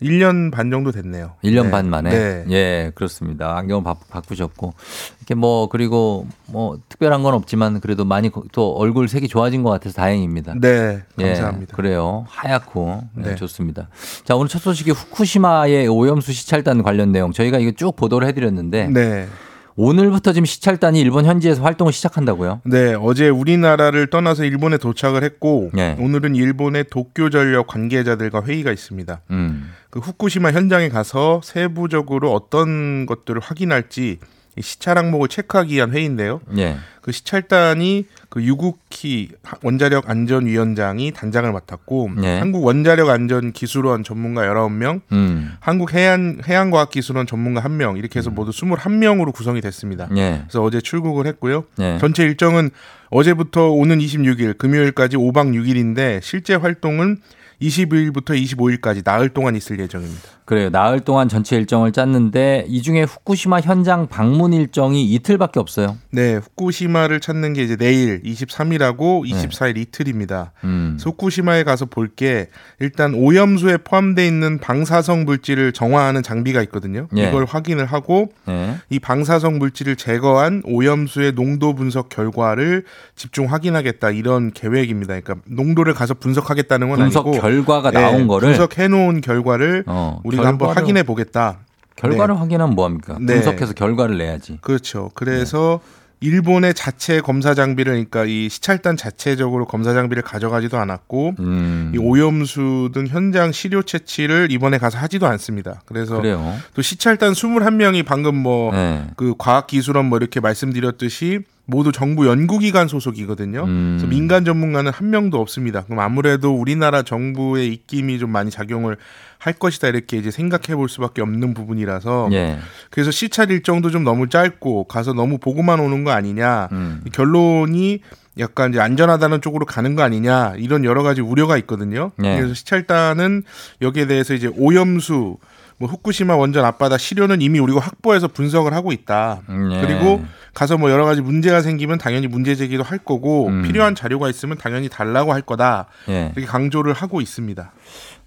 1년 반 정도 됐네요. 1년 네. 반 만에. 네. 예, 그렇습니다. 안경을 바, 바꾸셨고. 이렇게 뭐, 그리고 뭐, 특별한 건 없지만 그래도 많이 거- 또 얼굴 색이 좋아진 것 같아서 다행입니다. 네, 예, 감사합니다. 그래요. 하얗고. 네, 네. 좋습니다. 자, 오늘 첫 소식이 후쿠시마의 오염수 시찰단 관련 내용. 저희가 이거 쭉 보도를 해 드렸는데. 네. 오늘부터 지금 시찰단이 일본 현지에서 활동을 시작한다고요? 네, 어제 우리나라를 떠나서 일본에 도착을 했고 네. 오늘은 일본의 도쿄 전력 관계자들과 회의가 있습니다. 음. 그 후쿠시마 현장에 가서 세부적으로 어떤 것들을 확인할지 이 시찰 항목을 체크하기 위한 회의인데요. 예. 그 시찰단이 그 유국희 원자력 안전위원장이 단장을 맡았고 네. 한국 원자력 안전 기술원 전문가 19명, 음. 한국 해안 해양과학 기술원 전문가 1명 이렇게 해서 모두 21명으로 구성이 됐습니다. 예. 그래서 어제 출국을 했고요. 예. 전체 일정은 어제부터 오는 26일 금요일까지 5박 6일인데 실제 활동은 22일부터 25일까지 나흘 동안 있을 예정입니다. 그래요. 나흘 동안 전체 일정을 짰는데 이 중에 후쿠시마 현장 방문 일정이 이틀밖에 없어요. 네, 후쿠시마를 찾는 게 이제 내일 23일하고 24일 이틀입니다. 음. 후쿠시마에 가서 볼 게 일단 오염수에 포함되어 있는 방사성 물질을 정화하는 장비가 있거든요. 예. 이걸 확인을 하고 네. 이 방사성 물질을 제거한 오염수의 농도 분석 결과를 집중 확인하겠다 이런 계획입니다. 그러니까 농도를 가서 분석하겠다는 건 분석 아니고 결과가 네, 나온 거를 분석해 놓은 결과를 어, 우리가 한번 결과를- 확인해 보겠다. 결과를 네. 확인하면 뭐 합니까? 네. 분석해서 결과를 내야지. 그렇죠. 그래서 일본의 자체 검사 장비를 그러니까 이 시찰단 자체적으로 검사 장비를 가져가지도 않았고 음. 이 오염수 등 현장 시료 채취를 이번에 가서 하지도 않습니다. 그래서 그래요. 또 시찰단 21명이 방금 뭐 네. 그 과학기술원 뭐 이렇게 말씀드렸듯이 모두 정부 연구기관 소속이거든요. 음. 그래서 민간 전문가는 한 명도 없습니다. 그럼 아무래도 우리나라 정부의 입김이 좀 많이 작용을 할 것이다 이렇게 이제 생각해 볼 수밖에 없는 부분이라서 예. 그래서 시찰 일정도 좀 너무 짧고 가서 너무 보고만 오는 거 아니냐 음. 이 결론이 약간 이제 안전하다는 쪽으로 가는 거 아니냐 이런 여러 가지 우려가 있거든요. 네. 그래서 시찰단은 여기에 대해서 이제 오염수 뭐 후쿠시마 원전 앞바다 시료는 이미 우리가 확보해서 분석을 하고 있다. 음, 예. 그리고 가서 뭐 여러 가지 문제가 생기면 당연히 문제 제기도 할 거고 음. 필요한 자료가 있으면 당연히 달라고 할 거다. 예. 이렇게 강조를 하고 있습니다.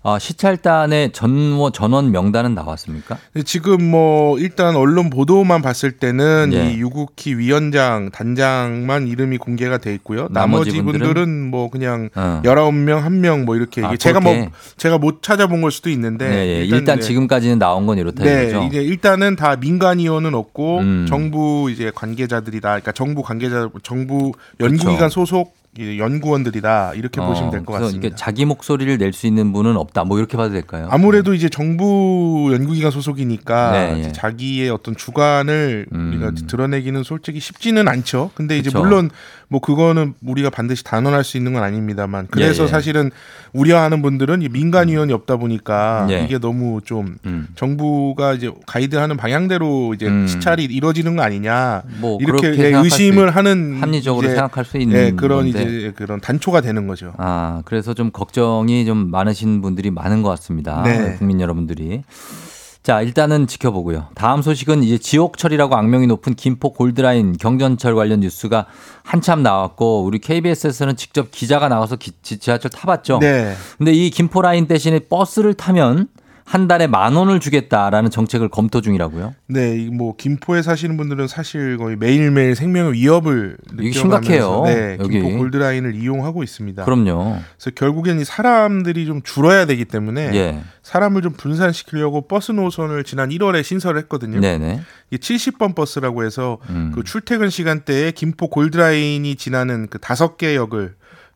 아, 시찰단의 전원 전원 명단은 나왔습니까? 근데 지금 뭐 일단 언론 보도만 봤을 때는 예. 이 유국희 위원장 단장만 이름이 공개가 돼 있고요. 나머지 나머지 분들은? 분들은 뭐 그냥 어. 19명 한명뭐 이렇게 아, 제가 그렇게? 뭐 제가 못 찾아본 걸 수도 있는데 네, 예. 일단, 네. 지금까지는 나온 건 이렇다 네, 이거죠. 이제 일단은 다 민간 의원은 없고 음. 정부 이제 관계자들이다. 그러니까 정부 관계자, 정부 연구기관 소속 이 연구원들이다 이렇게 어, 보시면 될 것 같습니다. 자기 목소리를 낼 수 있는 분은 없다. 뭐 이렇게 봐도 될까요? 아무래도 이제 정부 연구기관 소속이니까 네, 이제 예. 자기의 어떤 주관을 음. 우리가 드러내기는 솔직히 쉽지는 않죠. 근데 이제 그쵸. 물론 뭐 그거는 우리가 반드시 단언할 수 있는 건 아닙니다만 그래서 예, 예. 사실은 우려하는 분들은 이 민간 위원이 없다 보니까 예. 이게 너무 좀 음. 정부가 이제 가이드하는 방향대로 이제 음. 시찰이 이루어지는 거 아니냐 뭐 이렇게 예, 의심을 수 하는 합리적으로 이제, 생각할 수 있는 예, 그런 건데. 이제 그런 단초가 되는 거죠. 아, 그래서 좀 걱정이 좀 많으신 분들이 많은 것 같습니다. 네. 국민 여러분들이. 자, 일단은 지켜보고요. 다음 소식은 이제 지옥철이라고 악명이 높은 김포 골드라인 경전철 관련 뉴스가 한참 나왔고 우리 KBS에서는 직접 기자가 나가서 기- 지- 지하철 타봤죠. 네. 근데 이 김포 라인 대신에 버스를 타면 한 달에 만 원을 주겠다라는 정책을 검토 중이라고요. 네, 이뭐 김포에 사시는 분들은 사실 거의 매일매일 생명의 위협을 느껴가면서 심각해요, 네, 여기. 김포 골드라인을 이용하고 있습니다. 그럼요. 그래서 결국엔 이 사람들이 좀 줄어야 되기 때문에 예. 사람을 좀 분산시키려고 버스 노선을 지난 1월에 신설을 했거든요. 네네. 이 70번 버스라고 해서 음. 그 출퇴근 시간대에 김포 골드라인이 지나는 그 다섯 개 역을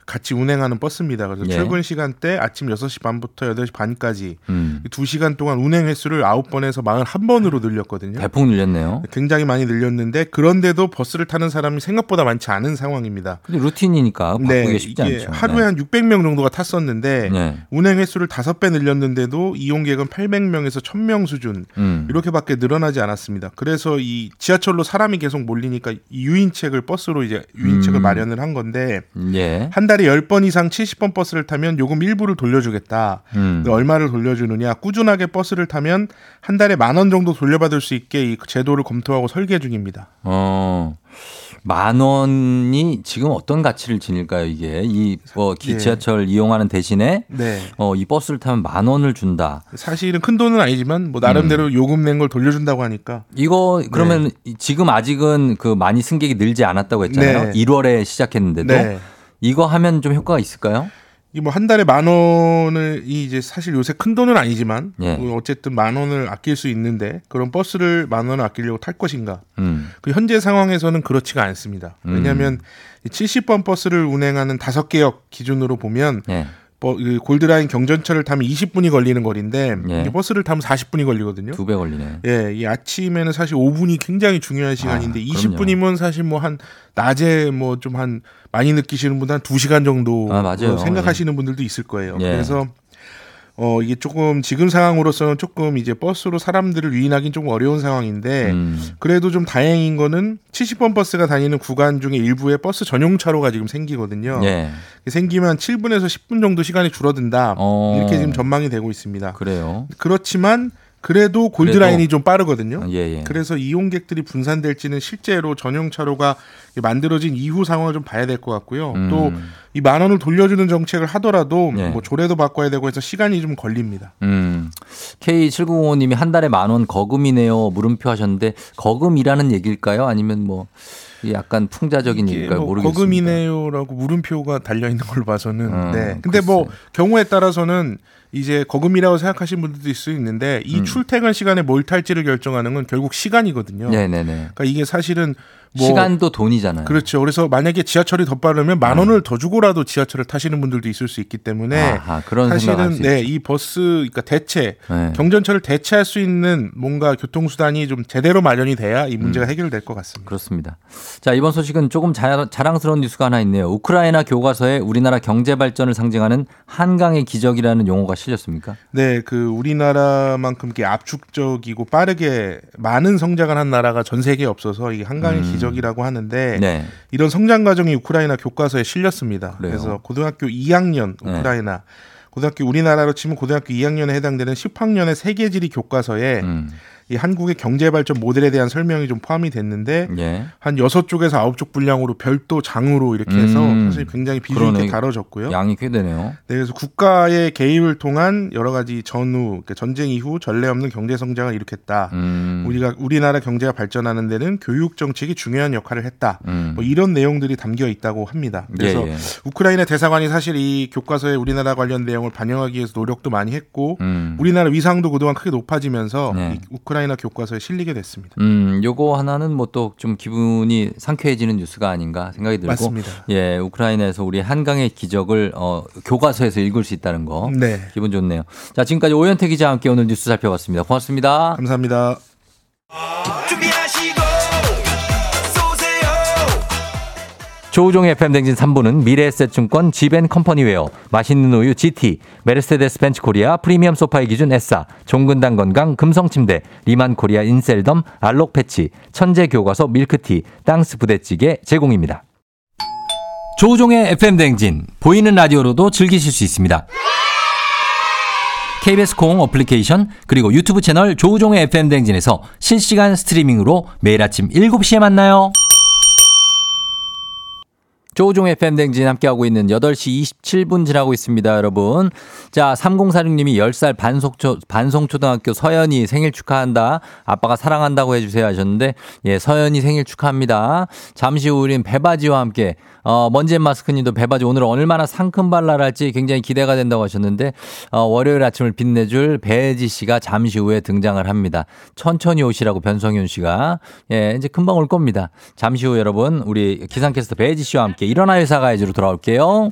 같이 운행하는 버스입니다. 그래서 예. 출근 시간대 아침 6시 반부터 8시 반까지 음. 이 2시간 동안 운행 횟수를 9번에서 41번으로 늘렸거든요. 대폭 늘렸네요. 굉장히 많이 늘렸는데 그런데도 버스를 타는 사람이 생각보다 많지 않은 상황입니다. 근데 루틴이니까 바꾸기 네, 쉽지 않죠. 하루에 네. 한 600명 정도가 탔었는데 네. 운행 횟수를 5배 늘렸는데도 이용객은 800명에서 1000명 수준 음. 이렇게밖에 늘어나지 않았습니다. 그래서 이 지하철로 사람이 계속 몰리니까 이 유인책을 버스로 이제 유인책을 음. 마련을 한 건데 예. 한달 에 10번 이상 70번 버스를 타면 요금 일부를 돌려주겠다. 음. 근데 얼마를 돌려주느냐? 꾸준하게 버스를 타면 한 달에 만 원 정도 돌려받을 수 있게 이 제도를 검토하고 설계 중입니다. 어. 만 원이 지금 어떤 가치를 지닐까요, 이게? 이, 뭐, 기- 예. 지하철 이용하는 대신에, 네. 어, 이 버스를 타면 만 원을 준다. 사실은 큰 돈은 아니지만 뭐 나름대로 음. 요금 낸 걸 돌려준다고 하니까 이거, 그러면 네. 이- 지금 아직은 그 많이 승객이 늘지 않았다고 했잖아요. 네. 1월에 시작했는데도. 네. 이거 하면 좀 효과가 있을까요? 이 뭐 한 달에 만 원을 이 이제 사실 요새 큰 돈은 아니지만 예. 뭐 어쨌든 만 원을 아낄 수 있는데 그런 버스를 만 원을 아끼려고 탈 것인가? 음. 그 현재 상황에서는 그렇지가 않습니다. 왜냐하면 이 70번 버스를 운행하는 다섯 개역 기준으로 보면 예. 버- 그 골드라인 경전철을 타면 20분이 걸리는 거리인데 예. 이 버스를 타면 40분이 걸리거든요. 두 배 걸리네. 예, 이 아침에는 사실 5분이 굉장히 중요한 시간인데 아, 20분이면 사실 뭐 한 낮에 뭐 좀 한 많이 느끼시는 분들 한 2시간 정도 아. 생각하시는 분들도 있을 거예요. 예. 그래서 어 이게 조금 지금 상황으로서는 조금 이제 버스로 사람들을 유인하기는 좀 어려운 상황인데 음. 그래도 좀 다행인 거는 70번 버스가 다니는 구간 중에 일부에 버스 전용 차로가 지금 생기거든요. 예. 생기면 7분에서 10분 정도 시간이 줄어든다. 어. 이렇게 지금 전망이 되고 있습니다. 그래요. 그렇지만 그래도 골드라인이 좀 빠르거든요. 예, 예. 그래서 이용객들이 분산될지는 실제로 전용 차로가 만들어진 이후 상황을 좀 봐야 될 것 같고요. 음. 또이 만 원을 돌려주는 정책을 하더라도 예. 뭐 조례도 바꿔야 되고 해서 시간이 좀 걸립니다. 음. K7905님이 한 달에 만 원 거금이네요. 물음표 하셨는데 거금이라는 얘기일까요? 아니면 뭐 약간 풍자적인 얘기일까요? 뭐 모르겠습니다. 거금이네요라고 물음표가 달려 있는 걸로 봐서는 음, 네. 근데 뭐 경우에 따라서는 이제 거금이라고 생각하시는 분들도 있을 수 있는데 이 음. 출퇴근 시간에 뭘 탈지를 결정하는 건 결국 시간이거든요. 네네네. 그러니까 이게 사실은 뭐 시간도 돈이잖아요. 그렇죠. 그래서 만약에 지하철이 더 빠르면 만 원을 더 주고라도 지하철을 타시는 분들도 있을 수 있기 때문에 아하, 사실은 수 네. 이 버스 그러니까 대체 네. 경전철을 대체할 수 있는 뭔가 교통수단이 좀 제대로 마련이 돼야 이 문제가 음. 해결될 것 같습니다. 그렇습니다. 자, 이번 소식은 조금 자, 자랑스러운 뉴스가 하나 있네요. 우크라이나 교과서에 우리나라 경제 발전을 상징하는 한강의 기적이라는 용어가 실렸습니까? 네, 그 우리나라만큼 이렇게 압축적이고 빠르게 많은 성장을 한 나라가 전 세계에 없어서 이게 한강의 음. 기적이라고 하는데 네. 이런 성장 과정이 우크라이나 교과서에 실렸습니다. 그래요? 그래서 고등학교 2학년 네. 우크라이나 고등학교 우리나라로 치면 고등학교 2학년에 해당되는 10학년의 세계지리 교과서에 음. 이 한국의 경제 발전 모델에 대한 설명이 좀 포함이 됐는데 예. 한 여섯 쪽에서 아홉 쪽 분량으로 별도 장으로 이렇게 해서 음. 사실 굉장히 비중 있게. 다뤄졌고요. 양이 꽤 되네요. 네, 그래서 국가의 개입을 통한 여러 가지 전후 그러니까 전쟁 이후 전례 없는 경제 성장을 일으켰다. 음. 우리가 우리나라 경제가 발전하는 데는 교육 정책이 중요한 역할을 했다. 음. 뭐 이런 내용들이 담겨 있다고 합니다. 그래서 예, 예. 우크라이나 대사관이 사실 이 교과서에 우리나라 관련 내용을 반영하기 위해서 노력도 많이 했고 음. 우리나라 위상도 그동안 크게 높아지면서 네. 이 우크라이나 교과서에 실리게 됐습니다. 음, 요거 하나는 뭐 또 좀 기분이 상쾌해지는 뉴스가 아닌가 생각이 들고. 맞습니다. 예, 우크라이나에서 우리 한강의 기적을 어, 교과서에서 읽을 수 있다는 거. 네. 기분 좋네요. 자, 지금까지 오현태 기자와 함께 오늘 뉴스 살펴봤습니다. 고맙습니다. 감사합니다. 준비하시 조우종의 FM댕진 3부는 미래에셋증권 지벤컴퍼니웨어, 맛있는 우유 GT, 메르세데스 벤츠 코리아 프리미엄 소파의 기준 에싸, 종근당 건강 금성침대, 리만 코리아 인셀덤, 알록 패치, 천재 교과서 밀크티, 땅스 부대찌개 제공입니다. 조우종의 FM댕진, 보이는 라디오로도 즐기실 수 있습니다. KBS 콩 어플리케이션 그리고 유튜브 채널 조우종의 FM댕진에서 실시간 스트리밍으로 매일 아침 7시에 만나요. 조우종의 팬댕진 함께하고 있는 8시 27분 지나고 있습니다, 여러분. 자, 3046님이 10살 반송초, 반송초등학교 서연이 생일 축하한다. 아빠가 사랑한다고 해주세요 하셨는데, 예, 서연이 생일 축하합니다. 잠시 후 우린 배바지와 함께, 어, 먼지앤 마스크님도 배바지 오늘 얼마나 상큼발랄 할지 굉장히 기대가 된다고 하셨는데, 어, 월요일 아침을 빛내줄 배지 씨가 잠시 후에 등장을 합니다. 천천히 오시라고 변성윤 씨가. 예, 이제 금방 올 겁니다. 잠시 후 여러분, 우리 기상캐스터 배지 씨와 함께 일어나 회사 가야지로 돌아올게요.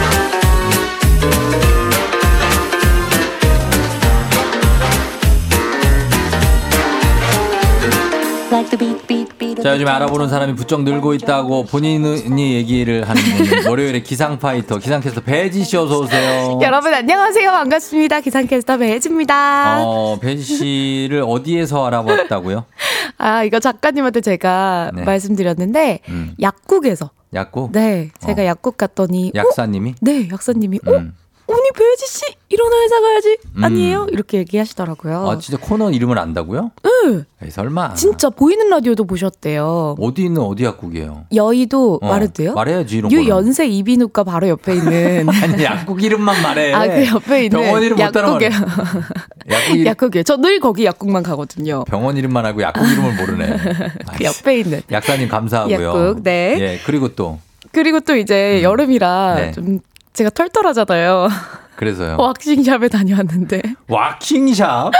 자, 요즘 알아보는 사람이 부쩍 늘고 있다고 본인이 얘기를 하는 월요일에 기상 파이터, 기상캐스터 배지 씨 어서 오세요. 여러분 안녕하세요. 반갑습니다. 기상캐스터 배혜지입니다. 어, 배지 씨를 어디에서 알아봤다고요? 아 이거 작가님한테 제가 네. 말씀드렸는데 음. 약국에서 약국? 네 제가 약국 갔더니 어? 약사님이? 네 약사님이 어 음. 아니 배지 씨 일어나 회사 가야지 음. 아니에요 이렇게 얘기하시더라고요. 아, 진짜 코너 이름을 안다고요? 네. 에이, 설마. 진짜 보이는 라디오도 보셨대요. 어디 있는 어디 약국이에요? 여의도 어, 말해도 돼요? 말해야지, 이런 거는. 유연세 이비인후과 바로 옆에 있는 아니, 약국 이름만 말해. 아그 옆에 있는 병원 이름 약국에. 약국 약국에 저늘 거기 약국만 가거든요. 병원 이름만 하고 약국 이름을 모르네. 그 옆에 있는 약사님 감사하고요. 약국, 네. 예, 그리고 또 그리고 또 이제 여름이라 음. 네. 좀 제가 털털하잖아요. 그래요. 왁싱샵에 다녀왔는데 왁싱샵?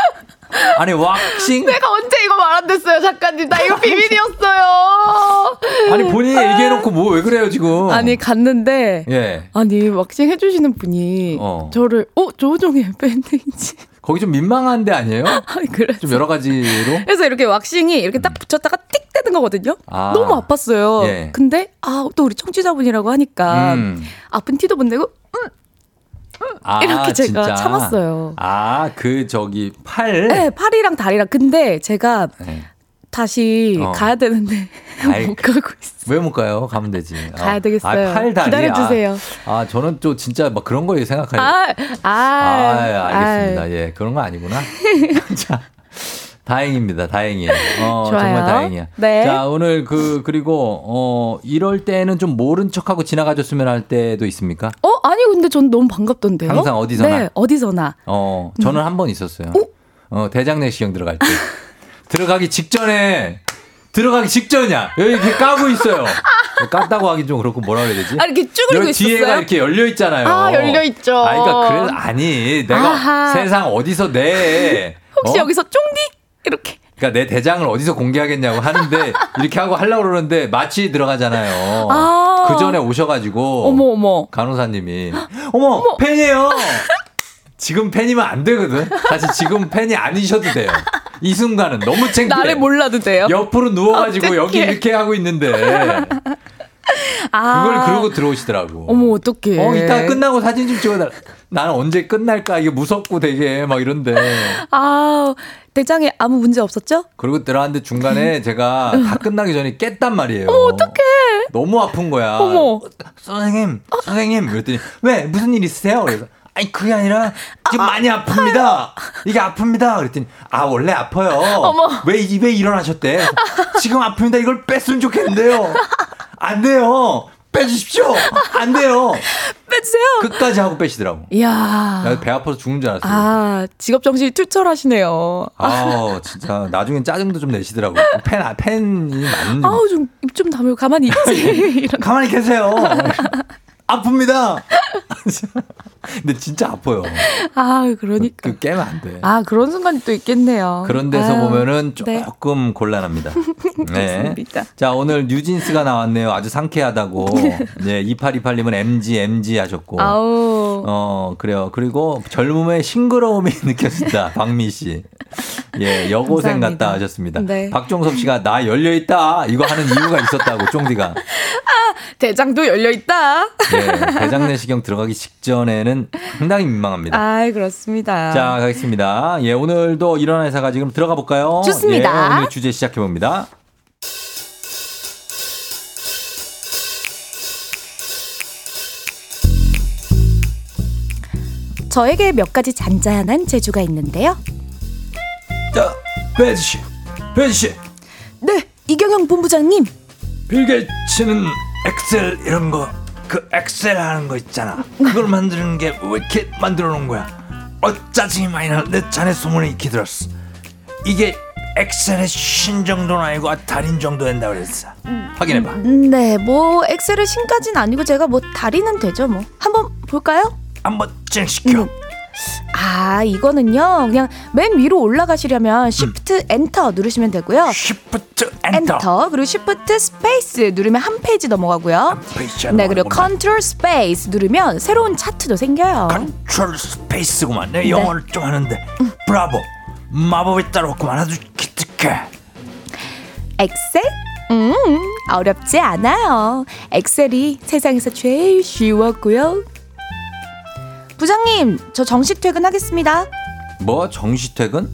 아니 왁싱? 내가 언제 이거 말 안 됐어요 작가님 나 이거 비밀이었어요. 아니 본인이 얘기해놓고 뭐 왜 그래요 지금? 아니 갔는데 예. 아니 왁싱 해주시는 분이 어. 저를 어 조종의 밴드인지 거기 좀 민망한 데 아니에요? 아니 그래 좀 여러 가지로. 그래서 이렇게 왁싱이 이렇게 딱 붙였다가 띡 되는 거거든요. 아. 너무 아팠어요. 예. 근데 아 또 우리 청취자분이라고 하니까 음. 아픈 티도 못 내고 아, 이렇게 제가 진짜? 참았어요. 아, 그 저기 팔. 네, 팔이랑 다리랑 근데 제가 네. 다시 어. 가야 되는데 아이, 못 가고 있어. 왜못 가요? 가면 되지. 가야 어. 되겠어요. 아, 팔 다리. 기다려 주세요. 아, 아, 저는 또 진짜 막 그런 거에 생각할. 아, 아, 아, 알겠습니다. 예, 그런 거 아니구나. 자, 다행입니다. 다행이에요. 어, 좋아요. 정말 다행이야. 네. 자, 오늘 그 그리고 어 이럴 때는 좀 모른 척하고 지나가줬으면 할 때도 있습니까? 어 아니 근데 전 너무 반갑던데요. 항상 어디서나? 네, 어디서나. 어, 저는 한번 있었어요. 어, 대장내시경 들어갈 때. 들어가기 직전에 들어가기 직전이야. 여기 이렇게 까고 있어요. 깠다고 하기 좀 그렇고 뭐라 그래야 되지? 아 이렇게 쭈그리고 여기 뒤에가. 이렇게 열려 있잖아요. 아, 열려 있죠. 아, 그러니까 그래서 아니 내가 아하. 세상 어디서 내 혹시 어? 여기서 쫑디 이렇게 그러니까 내 대장을 어디서 공개하겠냐고 하는데 이렇게 하고 하려고 그러는데 마취 들어가잖아요. 아. 그 전에 오셔가지고 어머 어머. 간호사님이 어머, 팬이에요. 지금 팬이면 안 되거든. 사실 지금 팬이 아니셔도 돼요. 이 순간은 너무 창피해. 나를 몰라도 돼요. 옆으로 누워가지고 어떡해. 여기 이렇게 하고 있는데 아. 그걸 그러고 들어오시더라고. 어머 어떡해. 어, 이따 끝나고 사진 좀 찍어달라. 나는 언제 끝날까? 이게 무섭고 되게 막 이런데. 아 대장에 아무 문제 없었죠? 그리고 들어왔는데 중간에 제가 다 끝나기 전에 깼단 말이에요. 어머 어떡해. 너무 아픈 거야. 어머. 선생님, 선생님. 그랬더니, 왜? 무슨 일 있으세요? 그래서, 아니, 그게 아니라, 지금 많이 아픕니다. 이게 아픕니다. 그랬더니, 아, 원래 아파요. 어머. 왜, 이- 왜 일어나셨대? 지금 아픕니다. 이걸 뺐으면 좋겠는데요. 안 돼요. 빼주십시오. 안 돼요. 빼주세요. 끝까지 하고 빼시더라고. 이야. 나배 아파서 죽는 줄 알았어요. 아 직업 정신이 투철하시네요. 아, 진짜 나중엔 짜증도 좀 내시더라고. 팬, 아, 팬이 맞는. 아우 좀입좀 다물고 가만히 있지. 가만히 계세요. 아픕니다. 근데 진짜 아파요. 아 그러니까. 그 깨면 안 돼. 아 그런 순간이 또 있겠네요. 그런 데서 아유, 보면은 네. 조금 곤란합니다. 네. 맞습니다. 자, 오늘 뉴진스가 나왔네요. 아주 상쾌하다고. 네, 2828님은 MG, MG 하셨고. 아우. 어, 그래요. 그리고 젊음의 싱그러움이 느껴진다. 박미 씨. 예, 여고생 감사합니다. 같다 하셨습니다. 네. 박종섭 씨가 나 열려 있다. 이거 하는 이유가 있었다고, 쫑디가. 대장도 열려 있다. 예, 대장 내시경 들어가기 직전에는 상당히 민망합니다. 아 그렇습니다. 자, 가겠습니다. 예, 오늘도 일어나 회사가 지금 들어가 볼까요? 좋습니다. 예, 오늘 주제 시작해 봅니다. 저에게 몇 가지 잔잔한 재주가 있는데요. 자, 배지 씨, 배지 씨, 네, 이경영 본부장님. 빌 게이츠는 엑셀 이런 거, 그 엑셀 하는 거 있잖아. 그걸 만드는 게 왜 이렇게 만들어 놓은 거야? 어, 짜증이 많이 나. 내 자네 소문을 익히 들었어. 이게 엑셀의 신 정도는 아니고 아, 달인 정도 된다 그랬어. 확인해봐. 네, 뭐 엑셀의 신까지는 아니고 제가 뭐 다리는 되죠, 뭐. 한번 볼까요? 한번 진행시켜. 음. 아, 이거는요. 그냥 맨 위로 올라가시려면 Shift Enter 누르시면 되고요. Shift Enter. Enter 그리고 Shift Space 누르면 한 페이지 넘어가고요. 페이지가 네, 그리고. Control Space 누르면 새로운 차트도 생겨요. Control Space구만. 내 네. 영어를 좀 하는데. 브라보. 마법이 따로 없구만. 아주 기특해. 엑셀? 음, 어렵지 않아요. 엑셀이 세상에서 제일 쉬웠고요. 부장님, 저 정식 퇴근하겠습니다. 뭐 정시 퇴근?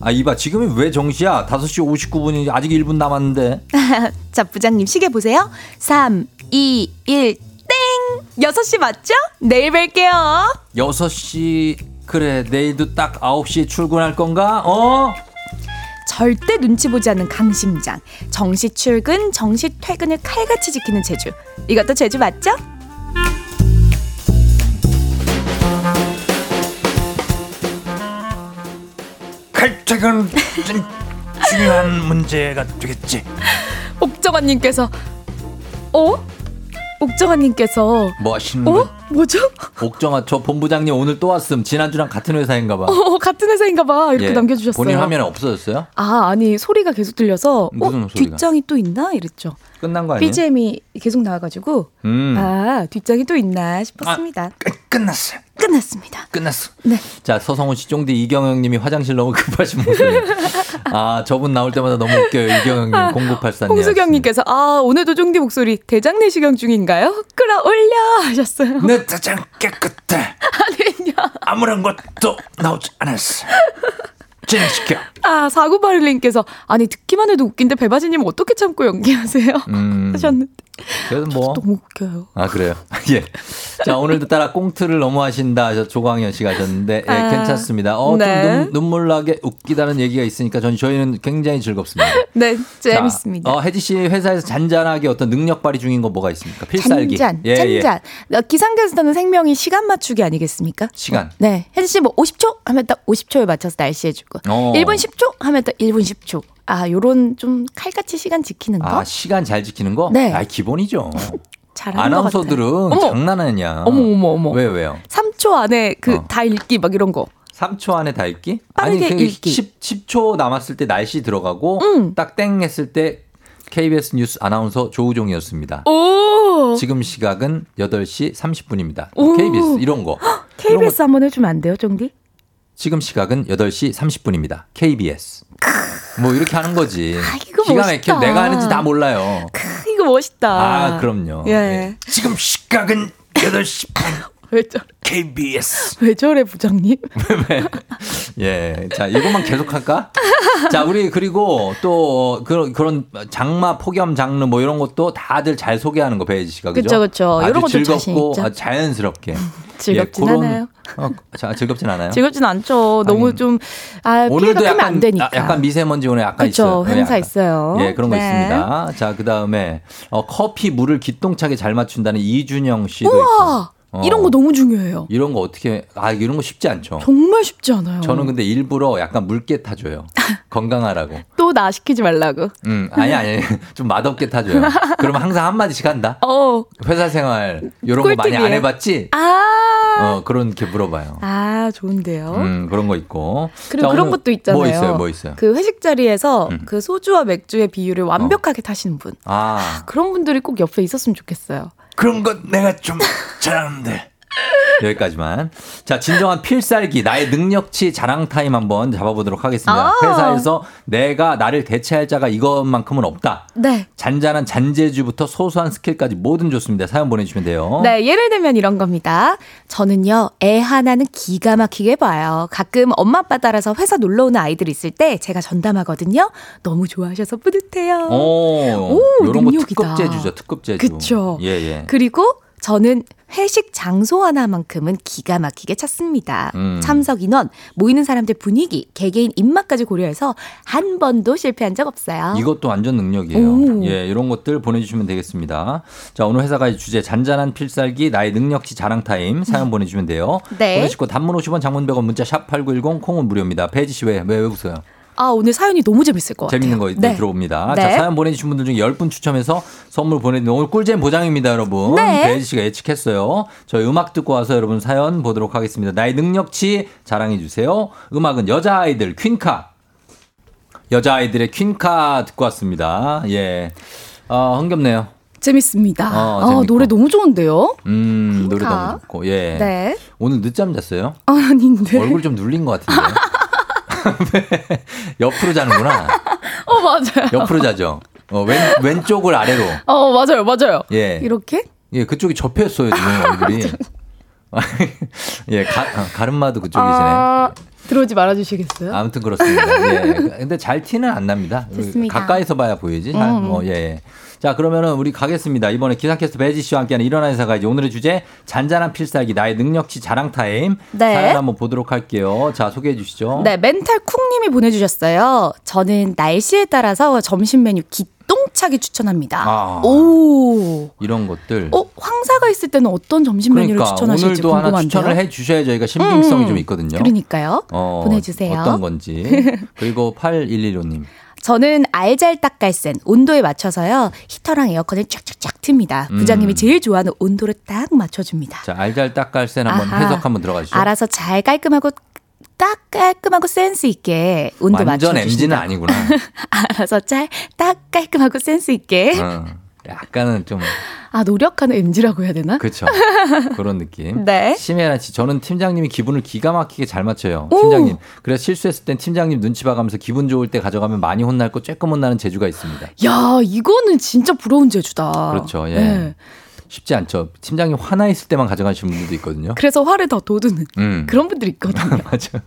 아 이봐 지금이 왜 정시야? 5시 59분이 아직 1분 남았는데. 자, 부장님 시계 보세요. 3, 2, 1, 땡! 6시 맞죠? 내일 뵐게요. 6시 그래 내일도 딱 9시에 출근할 건가? 어? 절대 눈치 보지 않는 강심장. 정시 출근, 정시 퇴근을 칼같이 지키는 제주. 이것도 제주 맞죠? 칼퇴근 중요한 문제가 되겠지. 옥정아님께서 어? 옥정아님께서 뭐 하시는 어? 거? 뭐죠? 옥정아 저 본부장님 오늘 또 왔음. 지난주랑 같은 회사인가 봐. 어, 같은 회사인가 봐 이렇게 예. 남겨주셨어요. 본인 화면에 없어졌어요? 아 아니 소리가 계속 들려서 무슨 어, 소리가? 뒷장이 또 있나 이랬죠. 끝난 거 아니에요? BGM이 계속 나와가지고 음. 아 뒷장이 또 있나 싶었습니다. 끝났어요. 끝났습니다. 끝났어. 네. 자, 서성훈 씨, 쫑디 이경영 님이 화장실 너무 급하신 모습. 아, 저분 나올 때마다 너무 웃겨요. 이경영 님, 0984님. 홍수경님께서 아 오늘도 쫑디 목소리 대장 내시경 중인가요? 끌어올려 하셨어요. 내 대장 깨끗해. 아니냐. 아무런 것도 나오지 않았어. 진행시켜. 아, 4981님께서, 아니, 듣기만 해도 웃긴데, 배바지님 어떻게 참고 연기하세요? 음. 하셨는데. 그래도 뭐. 너무 웃겨요. 아, 그래요? 예. 자, 오늘도 따라 꽁트를 너무 하신다 하셔 조광현 씨가 하셨는데, 예, 아, 괜찮습니다. 어, 네. 좀 눈물 나게 웃기다는 얘기가 있으니까 전 저희는 굉장히 즐겁습니다. 네, 자, 재밌습니다. 어, 혜지 씨 회사에서 잔잔하게 어떤 능력 발휘 중인 거 뭐가 있습니까? 필살기. 잔잔, 예, 예. 잔잔. 어, 기상캐스터는 생명이 시간 맞추기 아니겠습니까? 시간. 네. 혜지 씨 뭐 50초 하면 딱 50초에 맞춰서 날씨 해주고. 어. 1분 10초 하면 딱 1분 10초. 아, 요런 좀 칼같이 시간 지키는 거? 아, 시간 잘 지키는 거? 네. 아, 기본이죠. 아나운서들은 것 같아요. 어머. 장난. 어머, 어머, 어머. 왜, 왜요? 3초 안에 그 어. 다 읽기 막 이런 거. 3초 안에 다 읽기? 빠르게 아니, 그 읽기. 10, 10초 남았을 때 날씨 들어가고, 음. 딱땡 했을 때 KBS 뉴스 아나운서 조우종이었습니다. 오! 지금 시각은 8시 30분입니다. 오. KBS 이런 거. 이런 거 KBS 한번 해주면 안 돼요, 정디? 지금 시각은 8시 30분입니다. KBS. 뭐 이렇게 하는 거지. 아, 이거 기가. 막혀. 내가 하는지 다 몰라요. 이거 멋있다. 아, 그럼요. 예. 지금 시각은 8시 반. 왜, 저, KBS. 왜 저래, 부장님? 예. 자, 이것만 계속 할까? 자, 우리 그리고 또 그런 그런 장마 폭염 장르 뭐 이런 것도 다들 잘 소개하는 거 배지 씨가 그죠? 아주 이런 것도 자신 즐겁고 있죠. 아주 자연스럽게. 즐겁진 그런- 않아요. 어, 자, 즐겁진 않아요. 즐겁진 않죠. 너무 아니, 좀, 아, 오늘도 약간 안 되니까. 아, 약간 미세먼지 오늘 약간 그쵸, 있어요. 행사 약간. 있어요. 예, 그런 거 네. 있습니다. 자, 그다음에 어, 커피 물을 기똥차게 잘 맞춘다는 이준영 씨도 우와! 있고. 어, 이런 거 너무 중요해요. 이런 거 어떻게 아, 이런 거 쉽지 않죠. 정말 쉽지 않아요. 저는 근데 일부러 약간 묽게 타줘요. 건강하라고. 또 나 시키지 말라고. 음, 아니, 아니. 좀 맛없게 타줘요. 그러면 항상 한 마디씩 한다? 어. 회사 생활, 요런 거 많이 안. 해봤지? 아. 어, 그런 게 물어봐요. 아, 좋은데요. 음, 그런 거 있고. 그리고 자, 그런 것도 있잖아요. 뭐 있어요, 뭐 있어요? 그 회식 자리에서 음. 그 소주와 맥주의 비율을 완벽하게 타시는 분. 아. 그런 분들이 꼭 옆에 있었으면 좋겠어요. 그런 건 내가 좀 잘하는데. 여기까지만. 자, 진정한 필살기, 나의 능력치 자랑 타임 한번 잡아보도록 하겠습니다. 아. 회사에서 내가 나를 대체할 자가 이것만큼은 없다. 네. 잔잔한 잔재주부터 소소한 스킬까지 뭐든 좋습니다. 사연 보내주시면 돼요. 네, 예를 들면 이런 겁니다. 저는요, 애 하나는 기가 막히게 봐요. 가끔 엄마 아빠 따라서 회사 놀러 오는 아이들 있을 때 제가 전담하거든요. 너무 좋아하셔서 뿌듯해요. 오, 오, 거 능력이다. 특급 재주죠, 특급 재주. 그쵸. 예, 예. 그리고 저는 회식 장소 하나만큼은 기가 막히게 찾습니다. 음. 참석 인원, 모이는 사람들 분위기, 개개인 입맛까지 고려해서 한 번도 실패한 적 없어요. 이것도 완전 능력이에요. 오. 예, 이런 것들 보내주시면 되겠습니다. 자, 오늘 회사 가의 주제 잔잔한 필살기 나의 능력치 자랑 타임 사연 보내주시면 돼요. 네. 보내시고 단문 50원 장문 100원 문자 샵 8910 콩은 무료입니다. 혜지 씨 왜, 왜, 왜 웃어요? 아, 오늘 사연이 너무 재밌을 것 같아요. 재밌는 거 네. 들어옵니다. 네. 자, 사연 보내주신 분들 중에 10분 추첨해서 선물 보내드리는 오늘 꿀잼 보장입니다, 여러분. 네. 배지 씨가 예측했어요. 저희 음악 듣고 와서 여러분 사연 보도록 하겠습니다. 나의 능력치 자랑해주세요. 음악은 여자아이들 퀸카. 여자아이들의 퀸카 듣고 왔습니다. 예. 어, 흥겹네요. 재밌습니다. 어, 아. 노래 너무 좋은데요? 음, 노래 퀸카. 너무 좋고. 예. 네. 오늘 늦잠 잤어요? 아, 아닌데. 얼굴 좀 눌린 것 같은데. 왜? 옆으로 자는구나. 어, 맞아요. 옆으로 자죠. 어, 왼, 왼쪽을 아래로. 어, 맞아요, 맞아요. 예. 이렇게? 예, 그쪽이 접혔어요, 지금 얼굴이. 예, 가, 어, 가르마도 그쪽이시네. 아, 들어오지 말아주시겠어요? 아무튼 그렇습니다. 예. 근데 잘 티는 안 납니다. 좋습니다. 가까이서 봐야 보이지. 잘, 음. 뭐, 예, 예. 자, 그러면은 우리 가겠습니다. 이번에 기상캐스터 배지 씨와 함께하는 일어나 회사 가야지. 오늘의 주제 잔잔한 필살기 나의 능력치 자랑 타임. 네. 사연 한번 보도록 할게요. 자, 소개해 주시죠. 네, 멘탈 쿵님이 보내주셨어요. 저는 날씨에 따라서 점심 메뉴 기 똥차게 추천합니다. 아. 오. 이런 것들. 어, 황사가 있을 때는 어떤 점심 메뉴를 그러니까 추천하실지 오늘도 하나 궁금한데요. 추천을 해 주셔야 저희가 신빙성이 음, 좀 있거든요. 그러니까요. 어, 보내주세요. 어떤 건지. 그리고 8115님. 저는 알잘딱갈센 온도에 맞춰서요 히터랑 에어컨을 쫙쫙쫙 틉니다. 음. 부장님이 제일 좋아하는 온도를 딱 맞춰줍니다. 자, 알잘딱갈센 한번 아하. 해석 한번 들어가 주시죠. 알아서 잘 깔끔하고 딱 깔끔하고 센스 있게 온도 완전 맞춰주신다. MG는 아니구나. 알아서 잘딱 깔끔하고 센스 있게. 어, 약간은 좀 아 노력하는 MG라고 해야 되나? 그렇죠. 그런 느낌. 네. 심혜란 씨, 저는 팀장님이 기분을 기가 막히게 잘 맞춰요. 오. 팀장님. 그래서 실수했을 땐 팀장님 눈치 봐가면서 기분 좋을 때 가져가면 많이 혼날 거 쬐끔 혼나는 재주가 있습니다. 야 이거는 진짜 부러운 제주다. 그렇죠. 예. 네. 쉽지 않죠. 팀장님 화나 있을 때만 가져가시는 분들도 있거든요. 그래서 화를 더 돋우는 음. 그런 분들이 있거든요. 맞아.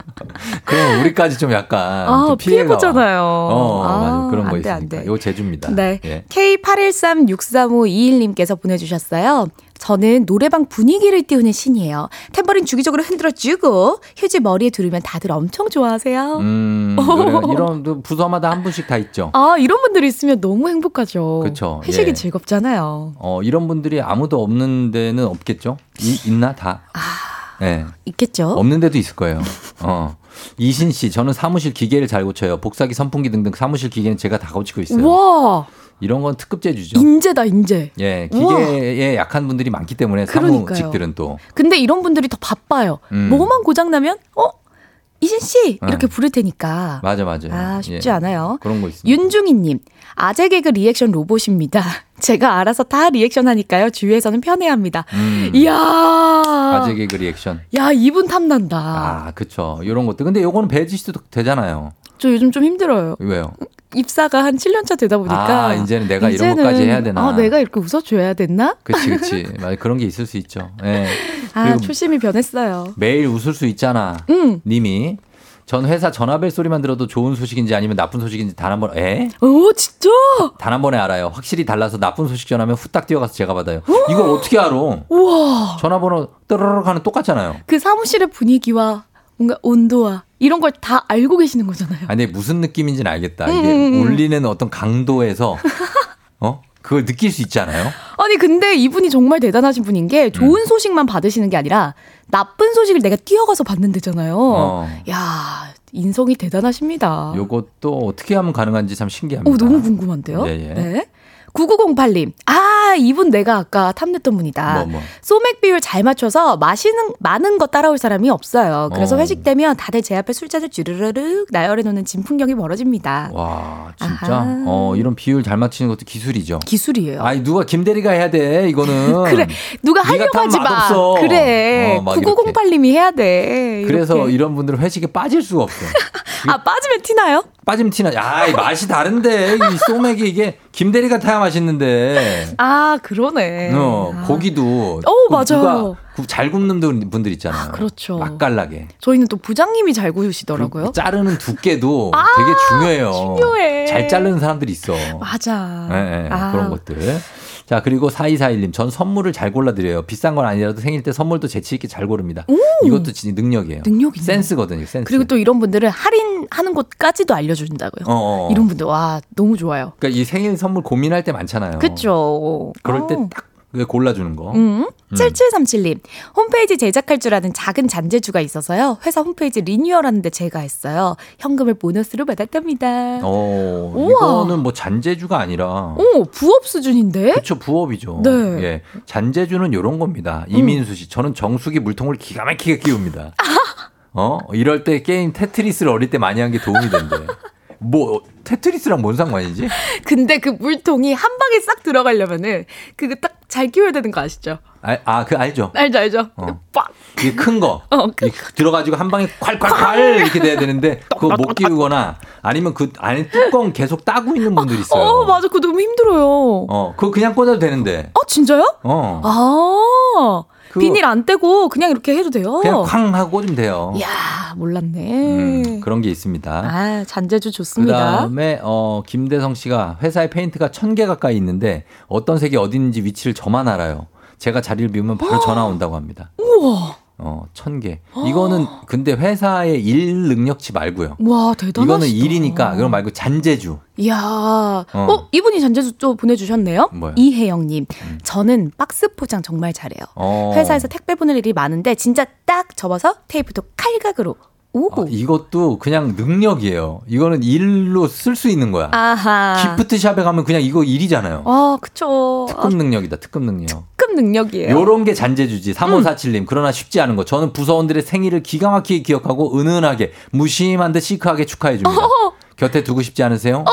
그럼 우리까지 좀 약간 아좀 와. 피해 보잖아요. 어, 아, 맞아. 그런 거 돼, 있으니까. 돼. 이거 제주입니다. 네. 예. K81363521님께서 보내주셨어요. 저는 노래방 분위기를 띄우는 신이에요. 탬버린 주기적으로 흔들어주고 휴지 머리에 두르면 다들 엄청 좋아하세요. 음, 이런 또 부서마다 한 분씩 다 있죠. 아 이런 분들이 있으면 너무 행복하죠. 그쵸, 회식이 예. 즐겁잖아요. 어, 이런 분들이 아무도 없는 데는 없겠죠? 이, 있나? 다? 아. 네. 있겠죠? 없는 데도 있을 거예요. 어. 이신 씨, 저는 사무실 기계를 잘 고쳐요. 복사기, 선풍기 등등 사무실 기계는 제가 다 고치고 있어요. 와 이런 건 특급 제주죠. 인재다 인재. 예, 우와. 기계에 약한 분들이 많기 때문에. 사무직들은 또. 근데 이런 분들이 더 바빠요. 음. 뭐만 고장 나면 어 이신 씨 이렇게 응. 부를 테니까. 맞아, 맞아. 아 쉽지 예. 않아요. 그런 거 있습니다. 윤중희님, 아재 개그 리액션 로봇입니다. 제가 알아서 다 리액션 하니까요. 주위에서는 편해합니다. 음. 이야. 아재 개그 리액션. 야, 이분 탐난다. 아, 그쵸. 이런 것들. 근데 요거는 혜지 씨도 되잖아요. 저 요즘 좀 힘들어요. 왜요? 입사가 한 7년차 되다 보니까. 아, 이제는 내가 이런 이제는, 것까지 해야 되나? 아, 내가 이렇게 웃어줘야 됐나? 그치, 그치. 맞아. 그런 게 있을 수 있죠. 예. 아, 초심이 변했어요. 매일 웃을 수 있잖아. 응. 님이. 전 회사 전화벨 소리만 들어도 좋은 소식인지 아니면 나쁜 소식인지 단 한 번, 에? 오, 진짜? 단 한 번에 알아요. 확실히 달라서 나쁜 소식 전하면 후딱 뛰어가서 제가 받아요. 이걸 어떻게 알아? 우와. 전화번호 떠르륵 하는 똑같잖아요. 그 사무실의 분위기와 뭔가 온도와 이런 걸 다 알고 계시는 거잖아요. 아니, 무슨 느낌인지는 알겠다. 이게 음, 음, 음. 울리는 어떤 강도에서, 어? 그걸 느낄 수 있잖아요. 아니 근데 이분이 정말 대단하신 분인 게 좋은 음. 소식만 받으시는 게 아니라 나쁜 소식을 내가 뛰어가서 받는 데잖아요. 어. 야 인성이 대단하십니다. 요것도 어떻게 하면 가능한지 참 신기합니다. 오 너무 궁금한데요. 예, 예. 네. 9908님. 아, 이분 내가 아까 탐냈던 분이다. 뭐, 뭐. 소맥 비율 잘 맞춰서 마시는, 많은 거 따라올 사람이 없어요. 그래서 어. 회식 때면 다들 제 앞에 술잔을 주르르륵 나열해 놓는 진풍경이 벌어집니다. 와, 진짜? 아하. 어, 이런 비율 잘 맞추는 것도 기술이죠. 기술이에요. 아니, 누가 김대리가 해야 돼, 이거는. 그래. 누가 하려고 하지 마. 그래. 어, 막 9908님이 해야 돼. 그래서 이렇게. 이런 분들은 회식에 빠질 수가 없어. 아, 빠지면 티나요? 빠지면 티나. 야, 이 맛이 다른데. 이 소맥이 이게 김대리가 타야 맛있는데. 아, 그러네. 어, 아. 고기도. 어, 그 맞아요. 잘 굽는 분- 분들 있잖아요. 그렇죠. 맛깔나게. 저희는 또 부장님이 잘 구우시더라고요. 자르는 두께도 아, 되게 중요해요. 중요해. 잘 자르는 사람들이 있어. 맞아. 예, 예, 아. 그런 것들. 자, 그리고 4241님. 전 선물을 잘 골라드려요. 비싼 건 아니라도 생일 때 선물도 재치있게 잘 고릅니다. 이것도 진짜 능력이에요. 능력이네요. 센스거든요, 센스. 그리고 또 이런 분들은 할인하는 곳까지도 알려준다고요. 어, 어. 이런 분들, 와, 너무 좋아요. 그러니까 이 생일 선물 고민할 때 많잖아요. 그쵸. 그럴 때 어. 딱 골라주는 거. 음. 음. 7737님, 홈페이지 제작할 줄 아는 작은 잔재주가 있어서요. 회사 홈페이지 리뉴얼 하는데 제가 했어요. 현금을 보너스로 받았답니다. 어. 이거는 뭐 잔재주가 아니라. 오, 부업 수준인데? 그렇죠 부업이죠. 네. 음. 예, 잔재주는 요런 겁니다. 이민수 씨, 저는 정수기 물통을 기가 막히게 끼웁니다. 어, 이럴 때 게임 테트리스를 어릴 때 많이 한 게 도움이 된대. 뭐 테트리스랑 뭔 상관이지? 근데 그 물통이 한 방에 싹 들어가려면은 그거 딱 잘 끼워야 되는 거 아시죠? 아, 아, 그 알죠. 알죠, 알죠? 어. 빡! 이게 큰 거. 어, 큰 들어가지고 한 방에 콸콸콸 이렇게 돼야 되는데 그거 못 끼우거나 아니면 그 안에 뚜껑 계속 따고 있는 분들 있어요. 어, 맞아. 그거 너무 힘들어요. 어, 그거 그냥 꽂아도 되는데. 어, 진짜요? 어. 아, 그거- 비닐 안 떼고 그냥 이렇게 해도 돼요. 그냥 쾅 하고 꽂으면 돼요. 이야, 몰랐네. 음, 그런 게 있습니다. 아, 잔재주 좋습니다. 그다음에 어 김대성 씨가 회사에 페인트가 천 개 가까이 있는데 어떤 색이 어디 있는지 위치를 저만 알아요. 제가 자리를 비우면 바로 전화 온다고 합니다. 우와. 어, 천 개. 이거는 근데 회사의 일 능력치 말고요. 와, 대단하시다. 이거는 일이니까 그거 말고 잔재주. 이야. 어. 어, 이분이 잔재주 또 보내주셨네요. 뭐요? 음. 이혜영님. 저는 박스 포장 정말 잘해요. 어. 회사에서 택배 보낼 일이 많은데 진짜 딱 접어서 테이프도 칼각으로. 오. 어, 이것도 그냥 능력이에요. 이거는 일로 쓸 수 있는 거야. 아하. 기프트샵에 가면 그냥 이거 일이잖아요. 아, 그쵸. 특급 능력이다, 특급 능력. 특급 능력이에요. 요런 게 잔재주지. 3547님. 그러나 쉽지 않은 거. 저는 부서원들의 생일을 기가 막히게 기억하고 은은하게 무심한 듯 시크하게 축하해 줍니다. 곁에 두고 싶지 않으세요? 어,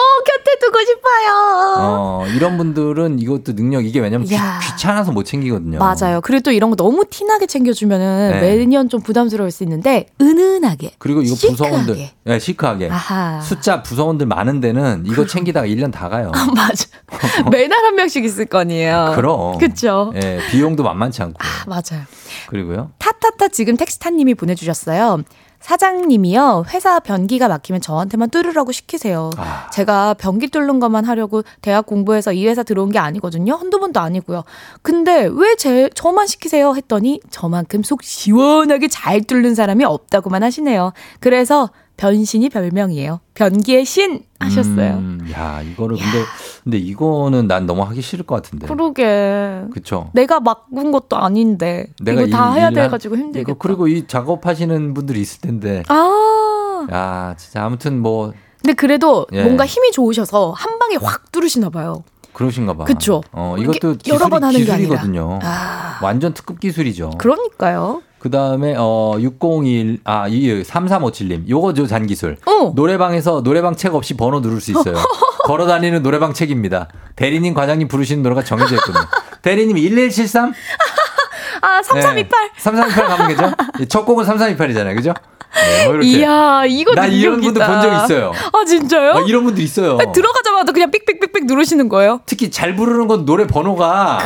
두고 싶어요. 어, 이런 분들은 이것도 능력 이게 왜냐면 귀, 야. 귀찮아서 못 챙기거든요. 맞아요. 그리고 또 이런 거 너무 티나게 챙겨주면은 네. 매년 좀 부담스러울 수 있는데 은은하게. 그리고 이거 시크하게. 부서원들 네, 시크하게. 아하. 숫자 부서원들 많은 데는 이거 챙기다가 1년 다 가요. 맞아. 매달 한 명씩 있을 거 아니에요. 그럼. 그쵸. 예, 비용도 만만치 않고. 맞아요. 그리고요. 타타타 지금 텍스타님이 보내주셨어요. 사장님이요 회사 변기가 막히면 저한테만 뚫으라고 시키세요. 아. 제가 변기 뚫는 것만 하려고 대학 공부해서 이 회사 들어온 게 아니거든요. 한두 번도 아니고요. 근데 왜 제 저만 시키세요 했더니 저만큼 속 시원하게 잘 뚫는 사람이 없다고만 하시네요. 그래서 변신이 별명이에요. 변기의 신 하셨어요. 음, 야, 이거를 근데 근데 이거는 난 너무 하기 싫을 것 같은데. 그러게. 그쵸 내가 막은 것도 아닌데 이거 다 일- 해야 일돼 한- 가지고 힘들겠다. 이거 그리고 이 작업하시는 분들이 있을 텐데. 아. 야, 진짜 아무튼 뭐 근데 그래도 예. 뭔가 힘이 좋으셔서 한 방에 확 뚫으시나 봐요. 그러신가 봐. 그쵸. 어, 이것도 기술이, 여러 번 하는 게 아니라. 기술이거든요. 아. 완전 특급 기술이죠. 그러니까요. 그 다음에, 어, 601, 아, 이, 3357님. 요거 저 잔기술. 어. 노래방에서 노래방 책 없이 번호 누를 수 있어요. 걸어 다니는 노래방 책입니다. 대리님, 과장님 부르시는 노래가 정해져 있거든요. 대리님 1173? 아, 3328. 3328 가면 되죠? 첫 곡은 3328이잖아요. 그죠? 네, 뭐 이렇게. 이야, 이거 나 이런 분들 능력이다. 본적 있어요. 아, 진짜요? 아, 이런 분들 있어요. 아니, 들어가자마자 그냥 삑삑삑삑 누르시는 거예요? 특히 잘 부르는 건 노래 번호가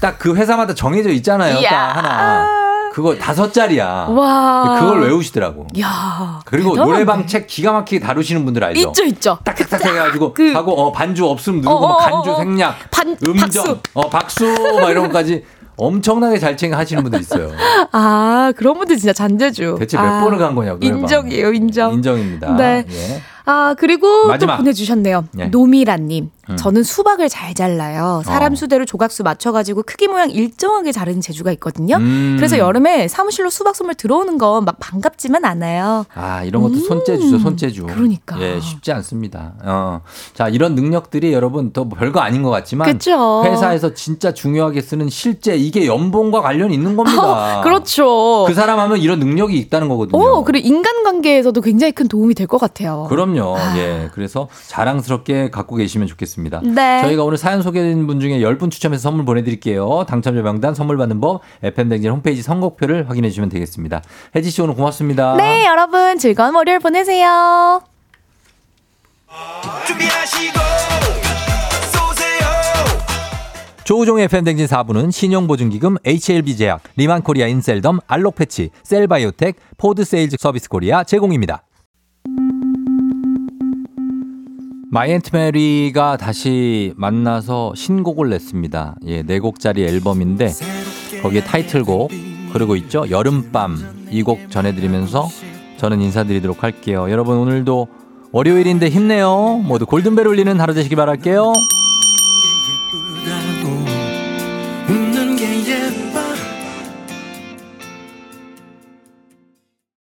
딱 그 회사마다 정해져 있잖아요. 딱 하나. 그거 다섯 자리야. 와. 그걸 외우시더라고. 야. 그리고 대단하네. 노래방 책 기가 막히게 다루시는 분들 알죠? 있죠, 있죠. 딱딱딱 해가지고 그- 하고 어 반주 없으면 누르고 어, 막 어, 간주 어, 어. 생략 반- 음정 박수. 어 박수 막 이런 것까지 엄청나게 잘 챙겨 하시는 분들 있어요. 아, 그런 분들 진짜 잔재주. 대체 몇 아, 번을 간 거냐고. 인정이에요, 인정. 인정입니다. 네. 예. 아, 그리고 마지막. 또 보내주셨네요. 네. 노미라님. 음. 저는 수박을 잘 잘라요. 사람 어. 수대로 조각수 맞춰가지고 크기 모양 일정하게 자르는 재주가 있거든요. 음. 그래서 여름에 사무실로 수박 선물 들어오는 건 막 반갑지만 않아요. 아, 이런 것도 손재주죠, 손재주. 음. 그러니까. 예, 쉽지 않습니다. 어. 자, 이런 능력들이 여러분 또 별거 아닌 것 같지만. 그쵸. 회사에서 진짜 중요하게 쓰는 실제 이게 연봉과 관련이 있는 겁니다. 그렇죠. 그 사람 하면 이런 능력이 있다는 거거든요. 오, 그리고 인간관계에서도 굉장히 큰 도움이 될 것 같아요. 그럼 요. 예. 그래서 자랑스럽게 갖고 계시면 좋겠습니다. 네. 저희가 오늘 사연 소개된 분 중에 10분 추첨해서 선물 보내드릴게요. 당첨자 명단 선물 받는 법, FM댕진 홈페이지 선곡표를 확인해 주시면 되겠습니다. 혜지 씨 오늘 고맙습니다. 네, 여러분 즐거운 월요일 보내세요. 준비하시고 조우종의 FM대행진 4부는 신용보증기금 HLB제약, 리만코리아 인셀덤, 알록패치, 셀바이오텍, 포드세일즈 서비스 코리아 제공입니다. 마이앤트메리가 다시 만나서 신곡을 냈습니다. 예, 네 곡짜리 앨범인데 거기에 타이틀곡 그리고 있죠 여름밤 이 곡 전해드리면서 저는 인사드리도록 할게요. 여러분 오늘도 월요일인데 힘내요. 모두 골든벨 울리는 하루 되시길 바랄게요.